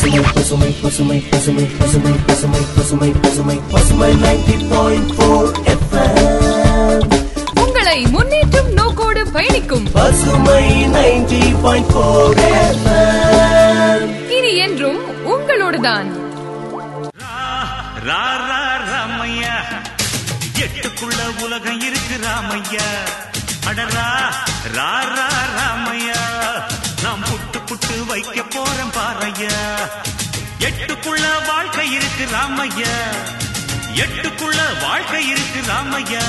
பசுமை பசுமை பசுமை பசுமை பசுமை பசுமை பசுமை பசுமை பசுமை நைன்டி பாயிண்ட் போர் உங்களை முன்னேற்றும் நோக்கோடு பயணிக்கும். பசுமை நைன்டி பாயிண்ட் போர் இனி என்றும் உங்களோடுதான். ரா ரா ராமையா. எட்டுக்குள்ள உலகம் இருக்கு ராமையா. அடரா ரா ரா ராமையா. நாம் புட்டு வைக்க போறேன் பாறையா. எட்டுக்குள்ள வாழ்க்கை இருக்கு ராமையா. எட்டுக்குள்ள வாழ்க்கை இருக்கு ராமையா.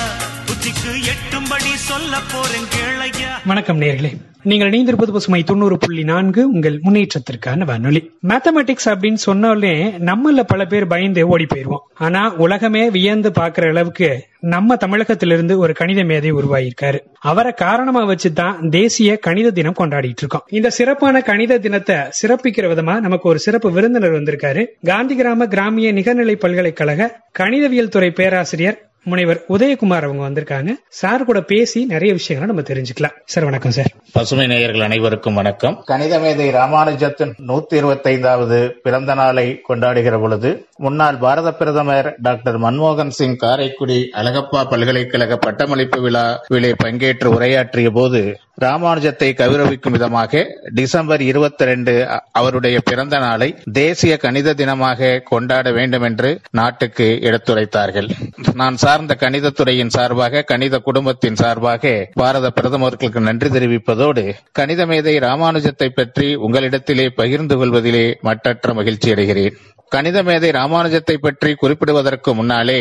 புத்திக்கு எட்டும்படி சொல்ல போறேன் கேளையா. வணக்கம் நேர்களே. நீங்கள் இணைந்திருப்பது பசுமை தொண்ணூறு புள்ளி நான்கு உங்கள் முன்னேற்றத்திற்கான வானொலி. மேத்தமெட்டிக்ஸ் அப்படின்னு சொன்னாலே நம்மள பல பேர் பயந்து ஓடி போயிருவோம். ஆனா உலகமே வியந்து பாக்குற அளவுக்கு நம்ம தமிழகத்திலிருந்து ஒரு கணித மேதை உருவாகியிருக்காரு அவரை காரணமா வச்சுதான் தேசிய கணித தினம் கொண்டாடிட்டு இருக்கோம் இந்த சிறப்பான கணித தினத்தை சிறப்பிக்கிற விதமா நமக்கு ஒரு சிறப்பு விருந்தினர் வந்திருக்காரு. காந்தி கிராம கிராமிய நிகர்நிலை பல்கலைக்கழக கணிதவியல் துறை பேராசிரியர் முனைவர் உதயகுமார் அவங்க வந்திருக்காங்க. சார் கூட பேசி நிறைய விஷயங்களை நம்ம தெரிஞ்சுக்கலாம். சார் வணக்கம் சார். பசுமை நேயர்கள் அனைவருக்கும் வணக்கம். கணித மேதை ராமானுஜத்தின் நூத்தி இருபத்தி ஐந்தாவது பிறந்த நாளை கொண்டாடுகிற பொழுது முன்னாள் பாரத பிரதமர் டாக்டர் மன்மோகன் சிங் காரைக்குடி அழகப்பா பல்கலைக்கழக பட்டமளிப்பு விழாவிலே பங்கேற்று உரையாற்றிய போது ராமானுஜத்தை கௌரவிக்கும் விதமாக டிசம்பர் இருபத்தி ரெண்டு அவருடைய பிறந்த நாளை தேசிய கணித தினமாக கொண்டாட வேண்டும் என்று நாட்டுக்கு எடுத்துரைத்தார்கள். நான் சார்ந்த கணிதத்துறையின் சார்பாக கணித குடும்பத்தின் சார்பாக பாரத பிரதமர்களுக்கு நன்றி தெரிவிப்பதோடு கணித மேதை ராமானுஜத்தை பற்றி உங்களிடத்திலே பகிர்ந்து கொள்வதிலே மட்டற்ற மகிழ்ச்சி அடைகிறேன் கணித மேதை ராமானுஜத்தை பற்றி குறிப்பிடுவதற்கு முன்னாலே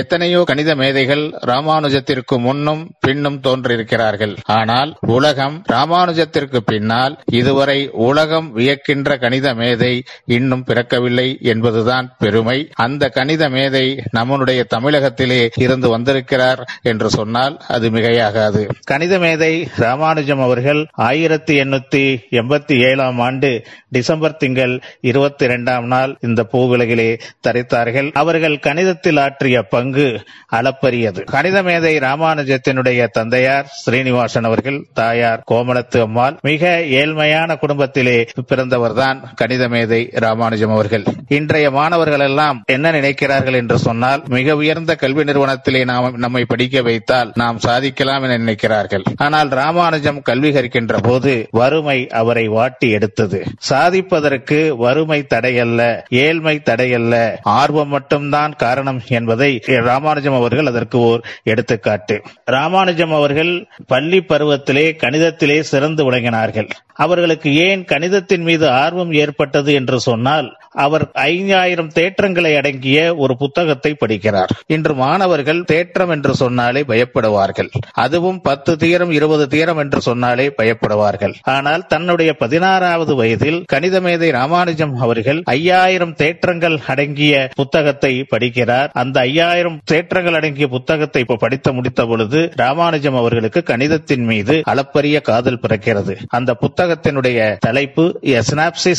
எத்தனையோ கணித மேதைகள் ராமானுஜத்திற்கு முன்னும் பின்னும் தோன்றியிருக்கிறார்கள். ஆனால் உலகம் ராமானுஜத்திற்கு பின்னால் இதுவரை உலகம் வியக்கின்ற கணித மேதை இன்னும் பிறக்கவில்லை என்பதுதான் பெருமை. அந்த கணித மேதை நம்முடைய தமிழகத்திலே இருந்து வந்திருக்கிறார் என்று சொன்னால் அது மிகையாகாது. கணித மேதை ராமானுஜம் அவர்கள் ஆயிரத்தி எண்ணூத்தி எண்பத்தி ஏழாம் ஆண்டு டிசம்பர் திங்கள் இருபத்தி இரண்டாம் நாள் இந்த பூவுலகிலே தரித்தார்கள். அவர்கள் கணிதத்தில் ஆற்றிய பங்கு அளப்பரியது. கணித மேதை ராமானுஜத்தினுடைய தந்தையார் ஸ்ரீனிவாசன் அவர்கள் தாயார் கோமலத்து அம்மாள் மிக ஏழ்மையான குடும்பத்திலே பிறந்தவர்தான் கணித மேதை ராமானுஜம் அவர்கள். இன்றைய மாணவர்கள் எல்லாம் என்ன நினைக்கிறார்கள் என்று சொன்னால் மிக உயர்ந்த கல்வி நிறுவனத்திலே நாம் நம்மை படிக்க வைத்தால் நாம் சாதிக்கலாம் என நினைக்கிறார்கள். ஆனால் ராமானுஜம் கல்வி கற்கின்ற போது வறுமை அவரை வாட்டி எடுத்தது. சாதிப்பதற்கு வறுமை தடையல்ல ஏழ்மை தடையல்ல ஆர்வம் மட்டும்தான் காரணம் என்பதை ராமானுஜம் அவர்கள் அதற்கு ஓர் எடுத்துக்காட்டு. ராமானுஜம் அவர்கள் பள்ளி பருவத்திலே கணிதத்திலே சிறந்து விளங்கினார்கள். அவர்களுக்கு ஏன் கணிதத்தின் மீது ஆர்வம் ஏற்பட்டது என்று சொன்னால் அவர் ஐந்தாயிரம் தேற்றங்களை அடங்கிய ஒரு புத்தகத்தை படிக்கிறார். இன்று மாணவர்கள் தேற்றம் என்று சொன்னாலே பயப்படுவார்கள். அதுவும் பத்து தீரம் இருபது தீரம் என்று சொன்னாலே பயப்படுவார்கள். ஆனால் தன்னுடைய பதினாறாவது வயதில் கணித மேதை ராமானுஜம் அவர்கள் ஐயாயிரம் தேற்றங்கள் அடங்கிய புத்தகத்தை படிக்கிறார். அந்த ஐயாயிரம் பத்தாயிரம் தேற்றங்கள் அடங்கிய புத்தகத்தை இப்ப படித்து முடித்த பொழுது ராமானுஜம் அவர்களுக்கு கணிதத்தின் மீது அளப்பரிய காதல் பிறக்கிறது. அந்த புத்தகத்தினுடைய தலைப்பு A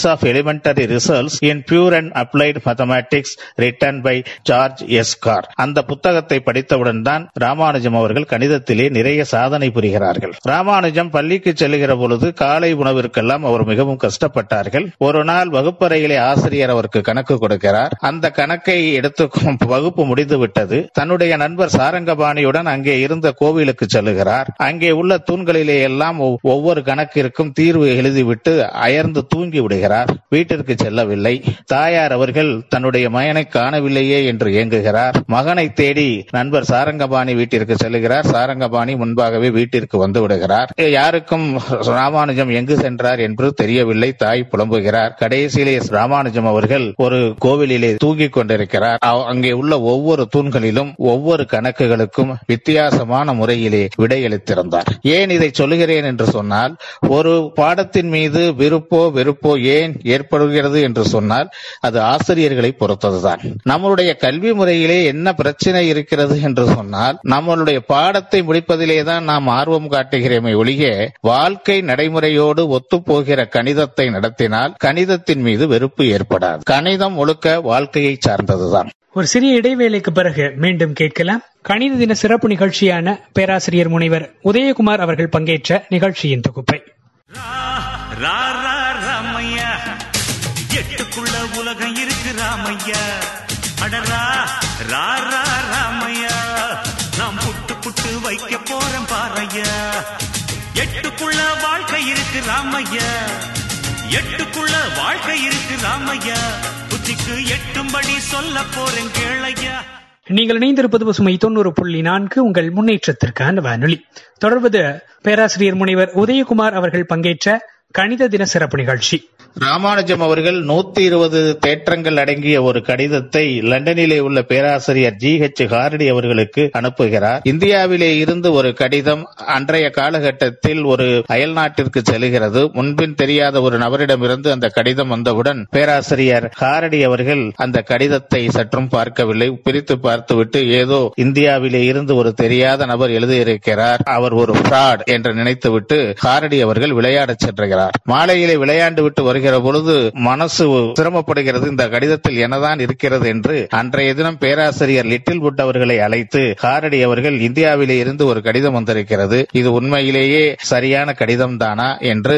of elementary results in pure and applied mathematics Mathematics by George George S. அந்த புத்தகத்தை படித்தவுடன் தான் ராமானுஜம் அவர்கள் கணிதத்திலே நிறைய சாதனை புரிகிறார்கள். ராமானுஜம் பள்ளிக்கு செல்கிற பொழுது காலை உணவிற்கெல்லாம் அவர் மிகவும் கஷ்டப்பட்டார்கள். ஒரு நாள் வகுப்பறையிலே ஆசிரியர் அவருக்கு கணக்கு கொடுக்கிறார். அந்த கணக்கை எடுத்து வகுப்பு முடிந்துவிட்டு விட்டது தன்னுடைய நண்பர் சாரங்கபாணியுடன் அங்கே இருந்த கோவிலுக்கு செல்லுகிறார். அங்கே உள்ள தூண்களிலே எல்லாம் ஒவ்வொரு கணக்கிற்கும் தீர்வு எழுதிவிட்டு அயர்ந்து தூங்கி விடுகிறார். வீட்டிற்கு செல்லவில்லை. தாயார் அவர்கள் தன்னுடைய மகனை காணவில்லையே என்று ஏங்குகிறார். மகனை தேடி நண்பர் சாரங்கபாணி வீட்டிற்கு செல்லுகிறார். சாரங்கபாணி முன்பாகவே வீட்டிற்கு வந்து விடுகிறார். யாருக்கும் ராமானுஜம் எங்கு சென்றார் என்று தெரியவில்லை. தாய் புலம்புகிறார். கடைசியிலே ராமானுஜம் அவர்கள் ஒரு கோவிலிலே தூங்கிக் கொண்டிருக்கிறார். அங்கே உள்ள ஒவ்வொரு தூண்களிலும் ஒவ்வொரு கணக்குகளுக்கும் வித்தியாசமான முறையிலே விடையளித்திருந்தார். ஏன் இதை சொல்லுகிறேன் என்று சொன்னால் ஒரு பாடத்தின் மீது விருப்போ வெறுப்போ ஏன் ஏற்படுகிறது என்று சொன்னால் அது ஆசிரியர்களை பொறுத்ததுதான். நம்மளுடைய கல்வி முறையிலே என்ன பிரச்சனை இருக்கிறது என்று சொன்னால் நம்மளுடைய பாடத்தை முடிப்பதிலே தான் நாம் ஆர்வம் காட்டுகிறோமே ஒழிய வாழ்க்கை நடைமுறையோடு ஒத்துப்போகிற கணிதத்தை நடத்தினால் கணிதத்தின் மீது வெறுப்பு ஏற்படாது. கணிதம் முழுக்க வாழ்க்கையை சார்ந்ததுதான். ஒரு சிறிய இடைவேளைக்கு பிறகு மீண்டும் கேட்கலாம். கணித தின சிறப்பு நிகழ்ச்சியான பேராசிரியர் முனைவர் உதயகுமார் அவர்கள் பங்கேற்ற நிகழ்ச்சியின் தொகுப்பை. எட்டுக்குள்ள உலகம் இருக்கு ராமையா. அடரா ரா ரா ராமையா. நாம் புட்டு புட்டு வைக்க போறோம் பாறையா. எட்டுக்குள்ள வாழ்க்கை இருக்கு ராமையா. எட்டுக்குள்ள வாழ்க்கை இருக்கு ராமையா. புத்திக்கு எட்டும்படி சொல்ல போறேன் கேளையா. நீங்கள் இணைந்திருப்பது பசுமை தொண்ணூறு புள்ளி நான்கு உங்கள் முன்னேற்றத்திற்கான வானொலி. தொடர்வது பேராசிரியர் முனைவர் உதயகுமார் அவர்கள் பங்கேற்ற கணித தின சிறப்பு நிகழ்ச்சி. ராமானுஜம் அவர்கள் நூத்தி இருபது தேற்றங்கள் அடங்கிய ஒரு கடிதத்தை லண்டனிலே உள்ள பேராசிரியர் ஜி ஹெச் ஹாரடி அவர்களுக்கு அனுப்புகிறார். இந்தியாவிலே இருந்து ஒரு கடிதம் அன்றைய காலகட்டத்தில் ஒரு அயல் நாட்டிற்கு செல்கிறது. முன்பின் தெரியாத ஒரு நபரிடமிருந்து அந்த கடிதம் வந்தவுடன் பேராசிரியர் ஹாரடி அவர்கள் அந்த கடிதத்தை சற்றும் பார்க்கவில்லை. பிரித்து பார்த்துவிட்டு ஏதோ இந்தியாவிலே இருந்து ஒரு தெரியாத நபர் எழுதியிருக்கிறார். அவர் ஒரு ஃப்ராட் என்று நினைத்துவிட்டு ஹாரடி அவர்கள் விளையாடச் சென்றுகிறார். மாலையிலே விளையாண்டு விட்டு வருகிற பொழுது மனசு சிரமப்படுகிறது. இந்த கடிதத்தில் என்னதான் இருக்கிறது என்று அன்றைய தினம் பேராசிரியர் லிட்டில் வுட் அவர்களை அழைத்து காரடி அவர்கள் இந்தியாவிலே இருந்து ஒரு கடிதம் வந்திருக்கிறது. இது உண்மையிலேயே சரியான கடிதம் தானா என்று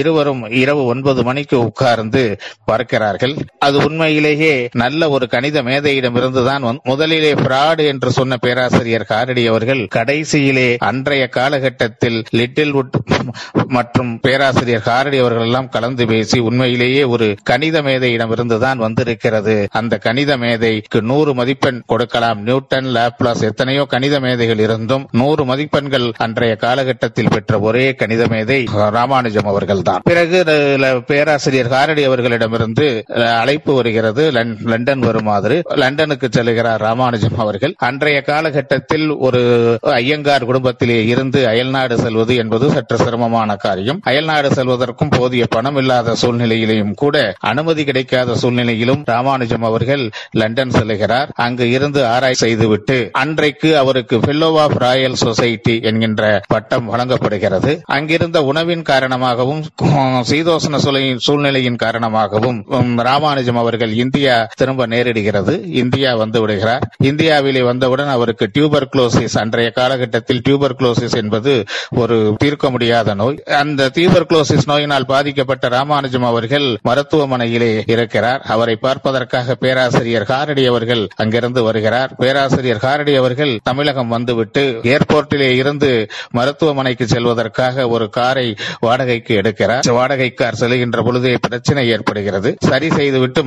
இருவரும் இரவு ஒன்பது மணிக்கு உட்கார்ந்து பார்க்கிறார்கள். அது உண்மையிலேயே நல்ல ஒரு கணித மேதையிடமிருந்துதான் முதலிலே பிராடு என்று சொன்ன பேராசிரியர் காரடி அவர்கள் கடைசியிலே அன்றைய காலகட்டத்தில் லிட்டில் வுட் மற்றும் பேராசிரியர் காரடி அவர்கள் எல்லாம் கலந்து பேசி உண்மையிலேயே ஒரு கணித மேதையிடமிருந்துதான் வந்திருக்கிறது. அந்த கணித மேதைக்கு நூறு மதிப்பெண் கொடுக்கலாம். நியூட்டன் லாப்லாஸ் எத்தனையோ கணித மேதைகள் இருந்தும் நூறு மதிப்பெண்கள் அன்றைய காலகட்டத்தில் பெற்ற ஒரே கணித மேதை ராமானுஜம் அவர்கள் தான் பிறகு பேராசிரியர் ஹாரடி அவர்களிடமிருந்து அழைப்பு வருகிறது. லண்டன் வருமாறு. லண்டனுக்கு செல்கிறார் ராமானுஜம் அவர்கள். அன்றைய காலகட்டத்தில் ஒரு ஐயங்கார் குடும்பத்திலே இருந்து அயல்நாடு செல்வது என்பது சற்று சிரமமான காரியம். அயல்நாடு செல்வதற்கும் போதிய பணம் இல்லாத சூழ்நிலையிலும் கூட அனுமதி கிடைக்காத சூழ்நிலையிலும் ராமானுஜம் அவர்கள் லண்டன் செல்கிறார். அங்கு இருந்து ஆராய்ச்சி செய்துவிட்டு அன்றைக்கு அவருக்கு ஃபெல்லோ ஆஃப் ராயல் சொசைட்டி என்கின்ற பட்டம் வழங்கப்படுகிறது. அங்கிருந்த உணவின் காரணமாகவும் உம், சூழ்நிலையின் காரணமாகவும் ராமானுஜம் அவர்கள் இந்தியா திரும்ப நேரிடுகிறது. இந்தியா வந்து விடுகிறார். இந்தியாவிலே வந்தவுடன் அவருக்கு டியூபர் குளோசிஸ் அன்றைய காலகட்டத்தில் டியூபர் குளோசிஸ் என்பது ஒரு தீர்க்க முடியாத நோய். அந்த டியூபர் குளோசிஸ் நோயினால் பாதிக்கப்பட்ட ராமானுஜம் அவர்கள் மருத்துவமனையிலே இருக்கிறார். அவரை பார்ப்பதற்காக பேராசிரியர் காரடி அவர்கள் அங்கிருந்து வருகிறார். பேராசிரியர் காரடி அவர்கள் தமிழகம் வந்துவிட்டு ஏர்போர்ட்டிலே இருந்து மருத்துவமனைக்கு செல்வதற்காக ஒரு காரை வாடகைக்கு எடுக்கிறார். வாடகை கார் செல்கின்ற பொழுதே பிரச்சனை ஏற்படுகிறது. சரி செய்துவிட்டு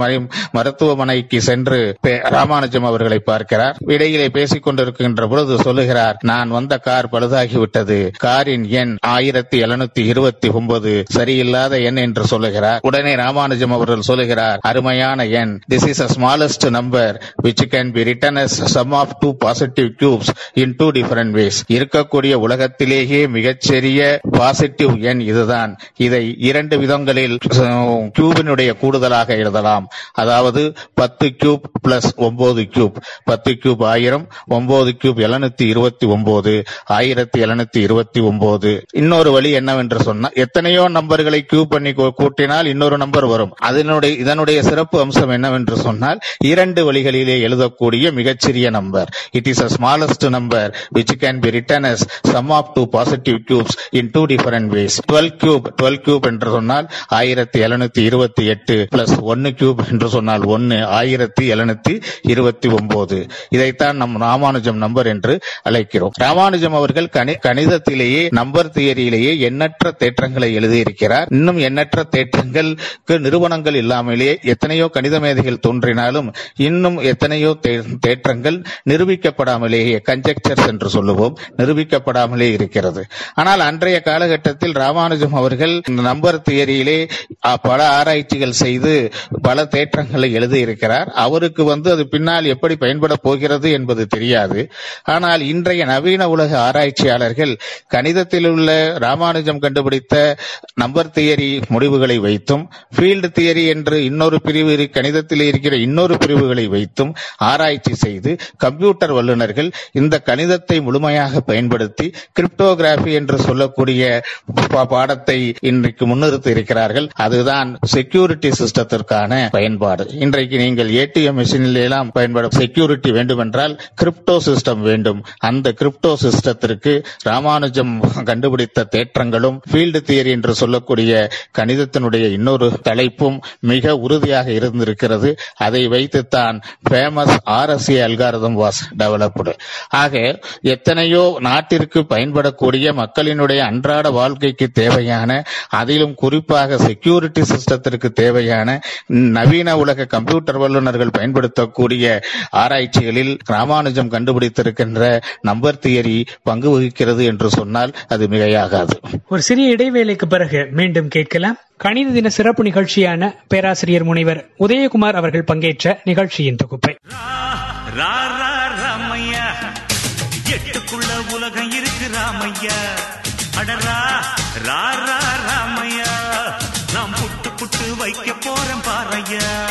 மருத்துவமனைக்கு சென்று பே- ராமானுஜம் அவர்களை பார்க்கிறார். இடையிலே பேசிக் கொண்டிருக்கின்ற பொழுது சொல்லுகிறார் நான் வந்த கார் பழுதாகிவிட்டது. காரின் எண் ஆயிரத்தி எழுநூத்தி இருபத்தி ஒன்பது. சரியில்லாத எண் என்று சொல்லுகிறார். உடனே ராமானுஜம் அவர்கள் சொல்லுகிறார் அருமையான எண். This is a smallest number which can be written as sum of two positive cubes in two different ways இருக்கக்கூடிய உலகத்திலேயே மிகச்சிறிய பாசிட்டிவ் எண் இதுதான். இதை இரண்டு விதங்களில் கியூபினுடைய கூடுதலாக எழுதலாம். அதாவது பத்து கியூப் பிளஸ் ஒன்பது கியூப் பத்து கியூப் ஆயிரம் ஒன்பது கியூப் எழுநூத்தி இருபத்தி ஒன்பது ஆயிரத்தி எழுநூத்தி இருபத்தி ஒன்பது. இன்னொரு வழி என்னவென்று சொன்னா எத்தனையோ நம்பர்களை கியூ பண்ணி கூட்டினால் இன்னொரு நம்பர் வரும். அதனுடைய இதனுடைய சிறப்பு அம்சம் என்னவென்று சொன்னால் இரண்டு வழிகளிலே எழுதக்கூடிய மிகச்சிறிய number it is a smallest number which can be written as sum of two positive cubes in two different ways. 12 cube 12 cube என்று சொன்னால் ஆயிரத்தி எழுநூத்தி இருபத்தி எட்டு பிளஸ் ஒன்னு கியூப் என்று சொன்னால் ஒன்னு ஆயிரத்தி எழுநூத்தி இருபத்தி ஒன்பது. இதைத்தான் நம் ராமானுஜம் நம்பர் என்று அழைக்கிறோம். ராமானுஜம் அவர்கள் கணிதத்திலேயே நம்பர் தியரியிலேயே எண்ணற்ற தேற்றங்களை எழுதியிருக்கிறார் இன்னும் எண்ணற்ற தேற்றங்களுக்கு நிறுவனங்கள் இல்லாமலே எத்தனையோ கணித மேதைகள் தோன்றினாலும் இன்னும் எத்தனையோ தேற்றங்கள் நிரூபிக்கப்படாமலேயே கன்ஜெக்சர்ஸ் என்று சொல்லுவோம் நிரூபிக்கப்படாமலே இருக்கிறது. ஆனால் அன்றைய காலகட்டத்தில் ராமானுஜம் அவர்கள் இந்த நம்பர் தியரியிலே பல ஆராய்ச்சிகள் செய்து பல தேற்றங்களை எழுதியிருக்கிறார். அவருக்கு வந்து அது பின்னால் எப்படி பயன்பட போகிறது என்பது தெரியாது. ஆனால் இன்றைய நவீன உலக ஆராய்ச்சியாளர்கள் கணிதத்தில் உள்ள ராமானுஜம் கண்டுபிடித்த நம்பர் தியரி முடிவுகளை வைத்தும் ஃபீல்டு தியரி என்று இன்னொரு பிரிவு கணிதத்தில் இருக்கிற இன்னொரு பிரிவுகளை வைத்தும் ஆராய்ச்சி செய்து கம்ப்யூட்டர் வல்லுநர்கள் இந்த கணிதத்தை முழுமையாக பயன்படுத்தி கிரிப்டோகிராபி என்று சொல்லக்கூடிய பாடத்தை இன்றைக்கு முன்னிறுத்தி இருக்கிறார்கள். அதுதான் செக்யூரிட்டி சிஸ்டத்திற்கான பயன்பாடு. இன்றைக்கு நீங்கள் ஏடிஎம் மிஷினில் எல்லாம் பயன்படும் செக்யூரிட்டி வேண்டுமென்றால் கிரிப்டோ சிஸ்டம் வேண்டும். அந்த கிரிப்டோ சிஸ்டத்திற்கு ராமானுஜம் கண்டுபிடித்த தேற்றங்களும் ஃபீல்டு தியரி என்று சொல்ல சொல்லக்கூடிய கணிதத்தினுடைய இன்னொரு தலைப்பும் மிக உறுதியாக இருந்திருக்கிறது. அதை வைத்துத்தான் famous RSA algorithm was developed ஆக எத்தனையோ நாட்டிற்கு பயன்படக்கூடிய மக்களினுடைய அன்றாட வாழ்க்கைக்கு தேவையான அதிலும் குறிப்பாக செக்யூரிட்டி சிஸ்டத்திற்கு தேவையான நவீன உலக கம்ப்யூட்டர் வல்லுநர்கள் பயன்படுத்தக்கூடிய ஆராய்ச்சிகளில் ராமானுஜம் கண்டுபிடித்திருக்கின்ற நம்பர் தியரி பங்கு வகிக்கிறது என்று சொன்னால் அது மிகையாகாது. ஒரு சிறிய இடைவேளைக்கு பிறகு மீண்டும் கேட்கலாம். கணித தின சிறப்பு நிகழ்ச்சியான பேராசிரியர் முனைவர் உதயகுமார் அவர்கள் பங்கேற்ற நிகழ்ச்சியின் தொகுப்பை. எட்டுக்குள்ள உலகம் இருக்கு ராமையா. அடரா ராமையா. நாம் புட்டு புட்டு வைக்க போறோம் பாறையா.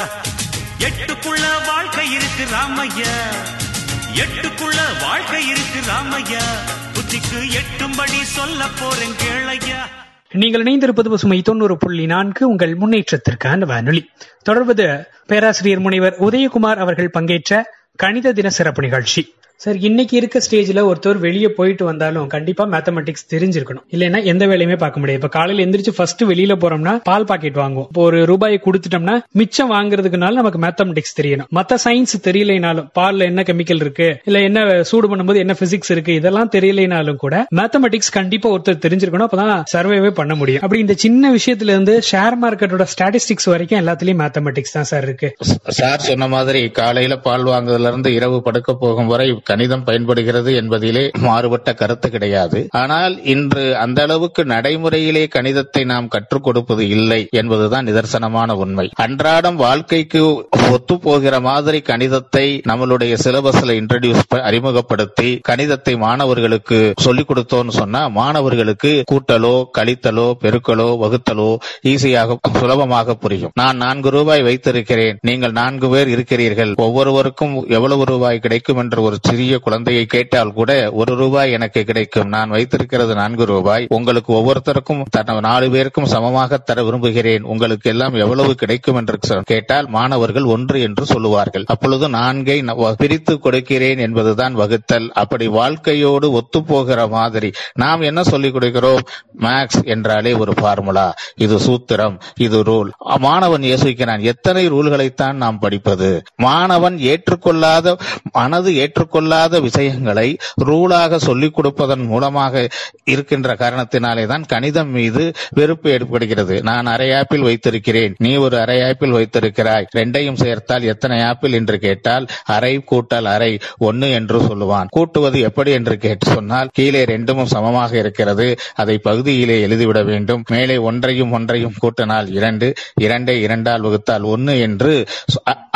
எட்டுக்குள்ள வாழ்க்கை இருக்கு ராமையா. எட்டுக்குள்ள வாழ்க்கை இருக்கு ராமையா. புத்திக்கு எட்டும்படி சொல்ல போறேன் கேளையா. நீங்கள் இணைந்திருப்பது பசுமை தொண்ணூறு புள்ளி நான்கு உங்கள் முன்னேற்றத்திற்கான வானொலி தொடர்வது பேராசிரியர் முனைவர் உதயகுமார் அவர்கள் பங்கேற்ற கணித தின சிறப்பு நிகழ்ச்சி. சார் இன்னைக்கு இருக்க ஸ்டேஜ்ல ஒருத்தர் வெளியே போயிட்டு வந்தாலும் கண்டிப்பா மேத்தமெட்டிக்ஸ் தெரிஞ்சிருக்கணும். இல்லைன்னா எந்த வேலையுமே பார்க்க முடியாது. இப்ப காலையில எந்திரிச்சு ஃபர்ஸ்ட் வெளியில போறோம்னா பால் பாக்கெட் வாங்குவோம். இப்போ ஒரு ரூபாயை கொடுத்துட்டோம்னா மிச்சம் வாங்குறதுக்குனால நமக்கு மேத்தமெட்டிக்ஸ் தெரியணும். மத்த சயின்ஸ் தெரியலைனாலும் பால்ல என்ன கெமிக்கல் இருக்கு? இல்ல என்ன சூடு பண்ணும்போது என்ன பிசிக்ஸ் இருக்கு? இதெல்லாம் தெரியலைனாலும் கூட மேத்தமெட்டிக்ஸ் கண்டிப்பா ஒருத்தர் தெரிஞ்சிருக்கணும். அப்பதான் சர்வேவே பண்ண முடியும். அப்படி இந்த சின்ன விஷயத்துல இருந்து ஷேர் மார்க்கெட்டோட ஸ்டாட்டிஸ்டிக்ஸ் வரைக்கும் எல்லாத்துலயும் மேத்தமெட்டிக்ஸ் தான் சார் இருக்கு. சார் சொன்ன மாதிரி காலையில பால் வாங்குறதுல இருந்து இரவு படுக்க போகும் வரை கணிதம் பயன்படுகிறது என்பதிலே மாறுபட்ட கருத்து கிடையாது. ஆனால் இன்று அந்த அளவுக்கு நடைமுறையிலே கணிதத்தை நாம் கற்றுக் கொடுப்பது இல்லை என்பதுதான் நிதர்சனமான உண்மை. அன்றாடம் வாழ்க்கைக்கு ஒத்து போகிற மாதிரி கணிதத்தை நம்மளுடைய சிலபஸ்ல இன்ட்ரடியூஸ் அறிமுகப்படுத்தி கணிதத்தை மாணவர்களுக்கு சொல்லிக் கொடுத்தோம்னு சொன்னா மாணவர்களுக்கு கூட்டலோ கழித்தலோ பெருக்கலோ வகுத்தலோ ஈஸியாக சுலபமாக புரியும். நான் நான்கு ரூபாய் வைத்திருக்கிறேன் நீங்கள் நான்கு பேர் இருக்கிறீர்கள் ஒவ்வொருவருக்கும் எவ்வளவு ரூபாய் கிடைக்கும் என்ற ஒரு சிறிய குழந்தையை கேட்டால் கூட ஒரு ரூபாய் எனக்கு கிடைக்கும். நான் வைத்திருக்கிறது நான்கு ரூபாய். உங்களுக்கு ஒவ்வொருத்தருக்கும் நாலு பேருக்கும் சமமாக தர விரும்புகிறேன். உங்களுக்கு எல்லாம் எவ்வளவு கிடைக்கும் என்று கேட்டால் மாணவர்கள் ஒன்று என்று சொல்லுவார்கள். அப்பொழுது நான்கை பிரித்து கொடுக்கிறேன் என்பதுதான் வகுத்தல். அப்படி வாழ்க்கையோடு ஒத்து போகிற மாதிரி நாம் என்ன சொல்லிக் கொடுக்கிறோம்? மேக்ஸ் என்றாலே ஒரு ஃபார்முலா இது சூத்திரம். இது ரூல் மாணவன் யோசிக்கிறான் எத்தனை ரூல்களைத்தான் நாம் படிப்பது? மாணவன் ஏற்றுக்கொள்ளாத மனது ஏற்றுக்கொள்ள ஏற்றுக்கொள்ளாத விஷயங்களை ரூலாக சொல்லிக் கொடுப்பதன் மூலமாக இருக்கின்ற காரணத்தினாலே தான் கணிதம் மீது வெறுப்பு ஏற்படுகிறது. நான் அரை ஆப்பிள் வைத்திருக்கிறேன். நீ ஒரு அரை ஆப்பிள் வைத்திருக்கிறாய். ரெண்டையும் சேர்த்தால் எத்தனை ஆப்பிள் என்று கேட்டால் அரை கூட்டல் அரை ஒன்னு என்று சொல்லுவான். கூட்டுவது எப்படி என்று கேட்டு சொன்னால் கீழே ரெண்டும் சமமாக இருக்கிறது. அதை பகுதியிலே எழுதிவிட வேண்டும். மேலே ஒன்றையும் ஒன்றையும் கூட்டினால் இரண்டு. இரண்டை இரண்டால் வகுத்தால் ஒன்னு என்று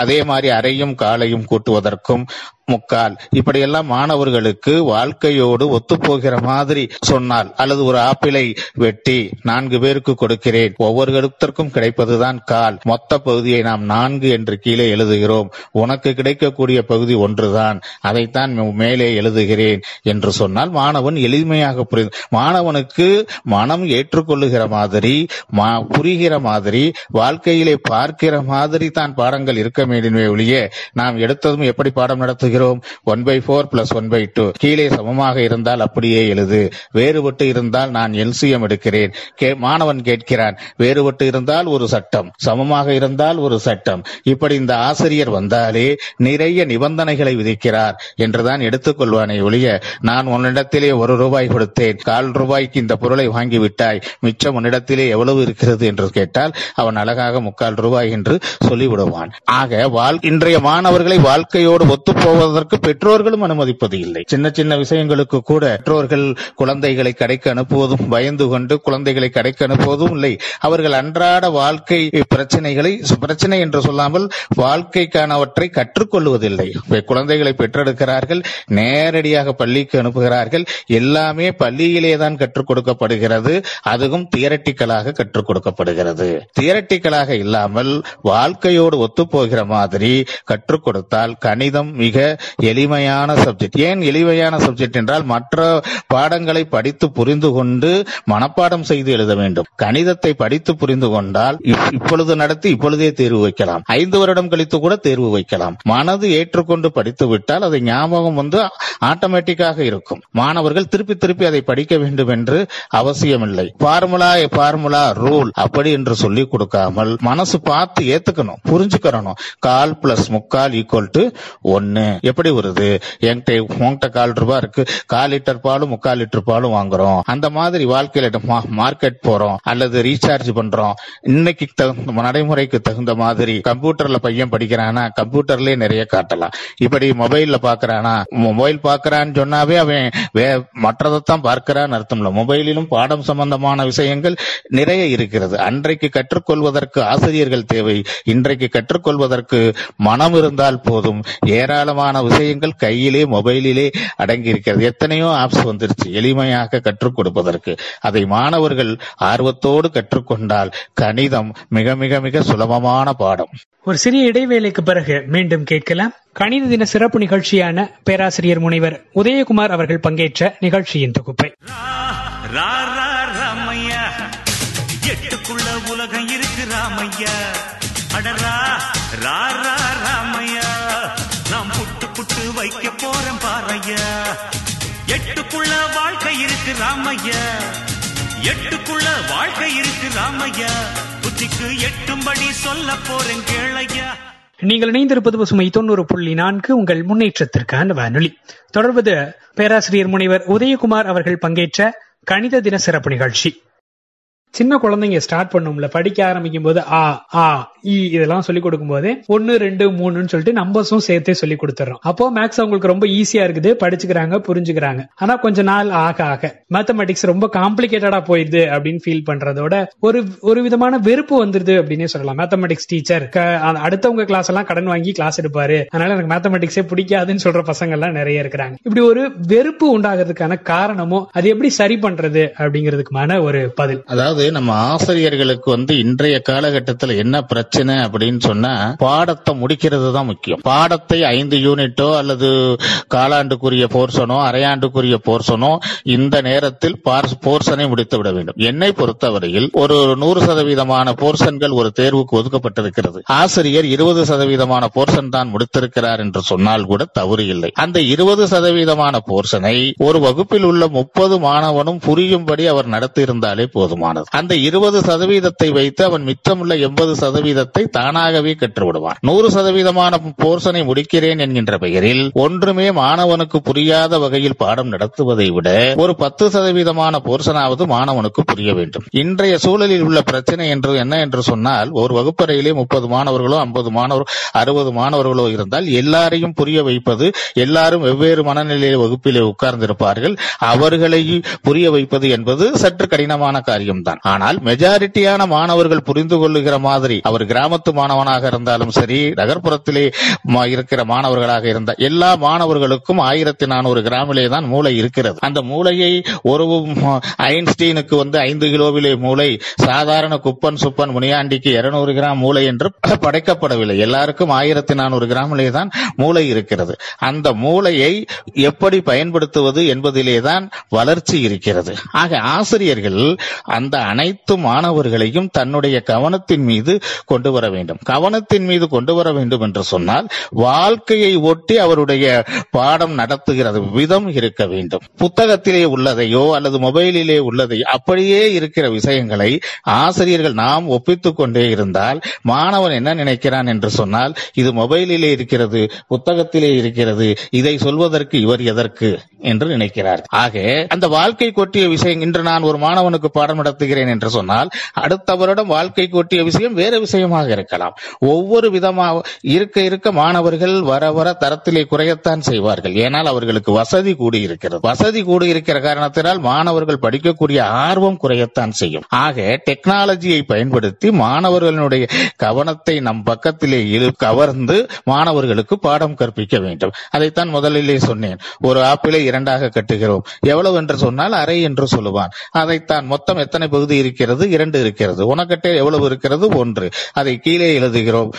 அதே மாதிரி அரையும் காலையும் கூட்டுவதற்கும் முக்கால். இப்படியெல்லாம் மாணவர்களுக்கு வாழ்க்கையோடு ஒத்துப்போகிற மாதிரி சொன்னால் அல்லது ஒரு ஆப்பிளை வெட்டி நான்கு பேருக்கு கொடுக்கிறேன் ஒவ்வொருத்தருக்கும் கிடைப்பதுதான் கால். மொத்த பகுதியை நாம் நான்கு என்று கீழே எழுதுகிறோம். உனக்கு கிடைக்கக்கூடிய பகுதி ஒன்றுதான். அதைத்தான் மேலே எழுதுகிறேன் என்று சொன்னால் மாணவன் எளிமையாக புரிந்து மாணவனுக்கு மனம் ஏற்றுக்கொள்ளுகிற மாதிரி மா- புரிகிற மாதிரி வாழ்க்கையிலே பார்க்கிற மாதிரி தான் பாடங்கள் இருக்க வேண்டுமே ஒழிய நாம் எடுத்ததும் எப்படி பாடம் எழுதுகிறோம். One by four plus one by two. கீழே சமமாக இருந்தால் அப்படியே எழுது. வேறுபட்டு இருந்தால் நான் எல்சியம் எடுக்கிறேன். மாணவன் கேட்கிறான். வேறுபட்டு இருந்தால் ஒரு சட்டம். சமமாக இருந்தால் ஒரு சட்டம். இப்படி இந்த ஆசிரியர் வந்தாலே நிறைய நிபந்தனைகளை விதிக்கிறார் என்றுதான் எடுத்துக்கொள்வானே ஒழிய நான் உன்னிடத்திலே ஒரு ரூபாய் கொடுத்தேன். கால் ரூபாய்க்கு இந்த பொருளை வாங்கி விட்டாய் மிச்சம் உன்னிடத்திலே எவ்வளவு இருக்கிறது என்று கேட்டால் அவன் அழகாக முக்கால் ரூபாய் என்று சொல்லிவிடுவான். ஆக வாழ் இன்றைய மாணவர்களை வாழ்க்கையோடு ஒத்துப்போவ அனுப்புவதற்கு பெற்றோர்களும் அனுமதிப்பது இல்லை. சின்ன சின்ன விஷயங்களுக்கு கூட பெற்றோர்கள் குழந்தைகளை கடைக்கு அனுப்புவதும் பயந்து கொண்டு குழந்தைகளை கடைக்கு அனுப்புவதும் இல்லை. அவர்கள் அன்றாட வாழ்க்கை பிரச்சனைகளை பிரச்சனை என்று சொல்லாமல் வாழ்க்கைக்கானவற்றை கற்றுக்கொள்வதில்லை. குழந்தைகளை பெற்றெடுக்கிறார்கள் நேரடியாக பள்ளிக்கு அனுப்புகிறார்கள் எல்லாமே பள்ளியிலே தான் கற்றுக் கொடுக்கப்படுகிறது அதுவும் தியரட்டிக்கலாக கற்றுக் கொடுக்கப்படுகிறது. தியரட்டிக்கலாக இல்லாமல் வாழ்க்கையோடு ஒத்துப்போகிற மாதிரி கற்றுக் கொடுத்தால் கணிதம் மிக எளிமையான சப்ஜெக்ட் ஏன் எளிமையான சப்ஜெக்ட் என்றால் மற்ற பாடங்களை படித்து புரிந்து கொண்டு மனப்பாடம் செய்து எழுத வேண்டும். கணிதத்தை படித்து புரிந்து கொண்டால் இப்- இப்பொழுது நடத்தி இப்பொழுதே தேர்வு வைக்கலாம். ஐந்து வருடம் கழித்து கூட தேர்வு வைக்கலாம். மனது ஏற்றுக்கொண்டு படித்து விட்டால் அது ஞாபகம் வந்து ஆட்டோமேட்டிக்காக இருக்கும். மாணவர்கள் திருப்பி திருப்பி அதை படிக்க வேண்டும் என்று அவசியமில்லை. பார்முலா பார்முலா ரூல் அப்படி என்று சொல்லி கொடுக்காமல் மனசு பார்த்து ஏத்துக்கணும் புரிஞ்சுக்கணும் கால் பிளஸ் முக்கால் ஈக்குவல் டு ஒன்னு. எப்படி வருது? என்கிட்ட உன்கிட்ட கால் ரூபா இருக்கு. கால் லிட்டர் பாலும் முக்கால் லிட்டர் பாலும் வாங்குறோம். அந்த மாதிரி வாழ்க்கையில மா- மார்க்கெட் போறோம். அல்லது ரீசார்ஜ் பண்றோம். இன்னைக்கு தகுந்த நடைமுறைக்கு தகுந்த மாதிரி கம்ப்யூட்டர்ல பையன் படிக்கிறானா? கம்ப்யூட்டர்லயே நிறைய காட்டலாம். இப்படி மொபைல்ல பாக்குறானா? மொபைல் பாக்குறான்னு சொன்னாவே அவன் வே மற்றதைத்தான் பார்க்கிறான்னு அர்த்தம் மொபைலிலும் பாடம் சம்பந்தமான விஷயங்கள் நிறைய இருக்கிறது. அன்றைக்கு கற்றுக்கொள்வதற்கு ஆசிரியர்கள் தேவை. இன்றைக்கு கற்றுக்கொள்வதற்கு மனம் இருந்தால் போதும். ஏராளமான விஷயங்கள் கையிலே மொபைலிலே அடங்கி இருக்கிறது எத்தனையோ ஆப்ஸ் வந்துருச்சு. எளிமையாக கற்றுக் கொடுப்பதற்கு. அதை மாணவர்கள் ஆர்வத்தோடு கற்றுக்கொண்டால் கணிதம் மிக மிக மிக சுலபமான பாடம். ஒரு சிறிய இடைவேளைக்கு பிறகு மீண்டும் கேட்கலாம். கணித தின சிறப்பு நிகழ்ச்சியான பேராசிரியர் முனைவர் உதயகுமார் அவர்கள் பங்கேற்ற நிகழ்ச்சியின் தொகுப்பை. ரா ரா ராமையா. எட்டுக்குள்ள உலகம் இருக்கு ராமையா. அடரா ரா எட்டுக்குள்ள வாழ்க்கை இருக்கு ராமையா. எட்டுக்குள்ள வாழ்க்கை இருக்கு ராமையா. புத்திக்கு எட்டும்படி சொல்ல போறேன் கேளையா. நீங்கள் இணைந்திருப்பது பசுமை தொண்ணூறு புள்ளி நான்கு உங்கள் முன்னேற்றத்திற்கான வானொலி தொடர்வது பேராசிரியர் முனைவர் உதயகுமார் அவர்கள் பங்கேற்ற கணித தின சிறப்பு நிகழ்ச்சி. சின்ன குழந்தைங்க ஸ்டார்ட் பண்ணும்ல படிக்க ஆரம்பிக்கும் போது ஆ ஆ இ இதெல்லாம் சொல்லி கொடுக்கும் போது ஒன்னு ரெண்டு மூணுன்னு சொல்லிட்டு நம்பர்ஸும் சேர்த்தே சொல்லி கொடுத்துறோம். அப்போ மேக்ஸ் அவங்களுக்கு ரொம்ப ஈஸியா இருக்குது படிச்சுக்கிறாங்க புரிஞ்சுக்கிறாங்க. ஆனா கொஞ்ச நாள் ஆக ஆக. மேத்தமெட்டிக்ஸ் ரொம்ப காம்ப்ளிகேட்டடா போயிடுது அப்படின்னு ஃபீல் பண்றதோட ஒரு ஒரு விதமான வெறுப்பு வந்துருது அப்படின்னே சொல்லலாம். மேத்தமெட்டிக்ஸ் டீச்சர் அடுத்தவங்க கிளாஸ் எல்லாம் கடன் வாங்கி கிளாஸ் எடுப்பாரு. அதனால எனக்கு மேத்தமெட்டிக்ஸே பிடிக்காதுன்னு சொல்ற பசங்க எல்லாம் நிறைய இருக்கிறாங்க. இப்படி ஒரு வெறுப்பு உண்டாகிறதுக்கான காரணமும் அது எப்படி சரி பண்றது அப்படிங்கிறதுக்குமான ஒரு பதில். அதாவது நம்ம ஆசிரியர்களுக்கு வந்து இன்றைய காலகட்டத்தில் என்ன பிரச்சனை அப்படின்னு சொன்னா பாடத்தை முடிக்கிறது தான் முக்கியம். பாடத்தை ஐந்து யூனிட்டோ அல்லது காலாண்டுக்குரிய போர்ஷனோ அரையாண்டுக்குரிய போர்ஷனோ இந்த நேரத்தில் போர்ஷனை முடித்து விட வேண்டும். என்னை பொறுத்தவரையில் ஒரு நூறு சதவீதமான போர்ஷன்கள் ஒரு தேர்வுக்கு ஒதுக்கப்பட்டிருக்கிறது. ஆசிரியர் இருபது சதவீதமான போர்ஷன் தான் முடித்திருக்கிறார் என்று சொன்னால் கூட தவறு இல்லை. அந்த இருபது சதவீதமான போர்ஷனை ஒரு வகுப்பில் உள்ள முப்பது மாணவனும் புரியும்படி அவர் நடத்தியிருந்தாலே போதுமானது. அந்த இருபது சதவீதத்தை வைத்து அவன் மிச்சமுள்ள எண்பது சதவீதத்தை தானாகவே கற்றுவிடுவான். நூறு சதவீதமான போர்ஷனை முடிக்கிறேன் என்கின்ற பெயரில் ஒன்றுமே மாணவனுக்கு புரியாத வகையில் பாடம் நடத்துவதை விட ஒரு பத்து சதவீதமான போர்ஷனாவது மாணவனுக்கு புரிய வேண்டும். இன்றைய சூழலில் உள்ள பிரச்சனை என்று என்ன என்று சொன்னால் ஒரு வகுப்பறையிலே முப்பது மாணவர்களோ ஐம்பது மாணவர் அறுபது மாணவர்களோ இருந்தால் எல்லாரையும் புரிய வைப்பது எல்லாரும் வெவ்வேறு மனநிலையில் வகுப்பிலே உட்கார்ந்திருப்பார்கள். அவர்களை புரிய வைப்பது என்பது சற்று கடினமான காரியம்தான். ஆனால் மெஜாரிட்டியான மாணவர்கள் புரிந்து கொள்ளுகிற மாதிரி அவர் கிராமத்து மாணவனாக இருந்தாலும் சரி நகர்ப்புறத்திலே இருக்கிற மாணவர்களாக இருந்தால் எல்லா மாணவர்களுக்கும் ஆயிரத்தி நானூறு கிராமிலே தான் மூளை இருக்கிறது. அந்த மூளையை ஒரு ஐன்ஸ்டீனுக்கு வந்து ஐந்து கிலோவிலே மூளை சாதாரண குப்பன் சுப்பன் முனியாண்டிக்கு இருநூறு கிராம் மூளை என்று படைக்கப்படவில்லை. எல்லாருக்கும் ஆயிரத்தி நானூறு கிராமிலே தான் மூளை இருக்கிறது. அந்த மூளையை எப்படி பயன்படுத்துவது என்பதிலே தான் வளர்ச்சி இருக்கிறது. ஆக ஆசிரியர்கள் அந்த அனைத்து மாணவர்களையும் தன்னுடைய கவனத்தின் மீது கொண்டு வர வேண்டும். கவனத்தின் மீது கொண்டு வர வேண்டும் என்று சொன்னால் வாழ்க்கையை ஒட்டி அவருடைய பாடம் நடத்துகிறது விதம் இருக்க வேண்டும். புத்தகத்திலே உள்ளதையோ அல்லது மொபைலிலே உள்ளதையோ அப்படியே இருக்கிற விஷயங்களை ஆசிரியர்கள் நாம் ஒப்பித்துக் கொண்டே இருந்தால் மாணவன் என்ன நினைக்கிறான் என்று சொன்னால் இது மொபைலிலே இருக்கிறது புத்தகத்திலே இருக்கிறது இதை சொல்வதற்கு இவர் எதற்கு? என்று நினைக்கிறார் ஆக அந்த வாழ்க்கை கொட்டிய விஷயம் இன்று நான் ஒரு மாணவனுக்கு பாடம் நடத்துகிறேன் என்று சொன்னால் அடுத்த வருடம் வாழ்க்கை கொட்டிய விஷயம் வேறு விஷயமாக இருக்கலாம். ஒவ்வொரு விதமாக இருக்க இருக்க மாணவர்கள் வர வர தரத்திலே குறையத்தான் செய்வார்கள். ஏனால் அவர்களுக்கு வசதி கூடி இருக்கிறது. வசதி கூடியிருக்கிற காரணத்தினால் மாணவர்கள் படிக்கக்கூடிய ஆர்வம் குறையத்தான் செய்யும். ஆக டெக்னாலஜியை பயன்படுத்தி மாணவர்களுடைய கவனத்தை நம் பக்கத்திலே இழு கவர்ந்து மாணவர்களுக்கு பாடம் கற்பிக்க வேண்டும். அதைத்தான் முதலிலே சொன்னேன். ஒரு ஆப்பிளை இரண்டாக கட்டுகிறோம். எவ்வளவு என்று சொன்னால் அரை என்று சொல்லுவான். அதைத்தான் மொத்தம் எத்தனை பகுதி இருக்கிறது? இரண்டு இருக்கிறது. உனக்கிட்ட எவ்வளவு இருக்கிறது? ஒன்று. அதை கீழே எழுதுகிறோம்.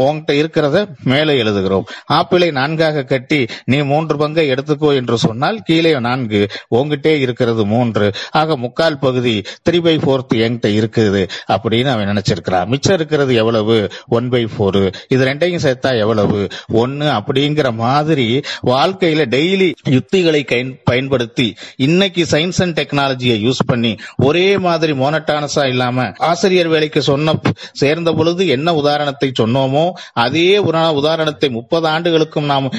உங்ககிட்ட இருக்கிறத மேலே எழுதுகிறோம். ஆப்பிளை நான்காக கட்டி நீ மூன்று பங்கை எடுத்துக்கோ என்று சொன்னால் கீழே நான்கு உங்ககிட்டே இருக்கிறது மூன்று. ஆக முக்கால் பகுதி த்ரீ பை ஃபோர்த் என்கிட்ட இருக்குது அப்படின்னு அவன் நினைச்சிருக்கிறான். மிச்சம் இருக்கிறது எவ்வளவு? ஒன் பை ஃபோர் இது ரெண்டையும் சேர்த்தா எவ்வளவு? ஒன்னு அப்படிங்கிற மாதிரி வாழ்க்கையில டெய்லி யுத்தி கை- பயன்படுத்தி இன்னைக்கு சயின்ஸ் அண்ட் டெக்னாலஜியை யூஸ் பண்ணி ஒரே மாதிரி மோனட்டானஸா இல்லாம ஆசிரியர் வேலைக்கு சொன்ன சேர்ந்த பொழுது என்ன உதாரணத்தை சொன்னோமோ அதே உதாரணத்தை முப்பது ஆண்டுகளுக்கும் நாம்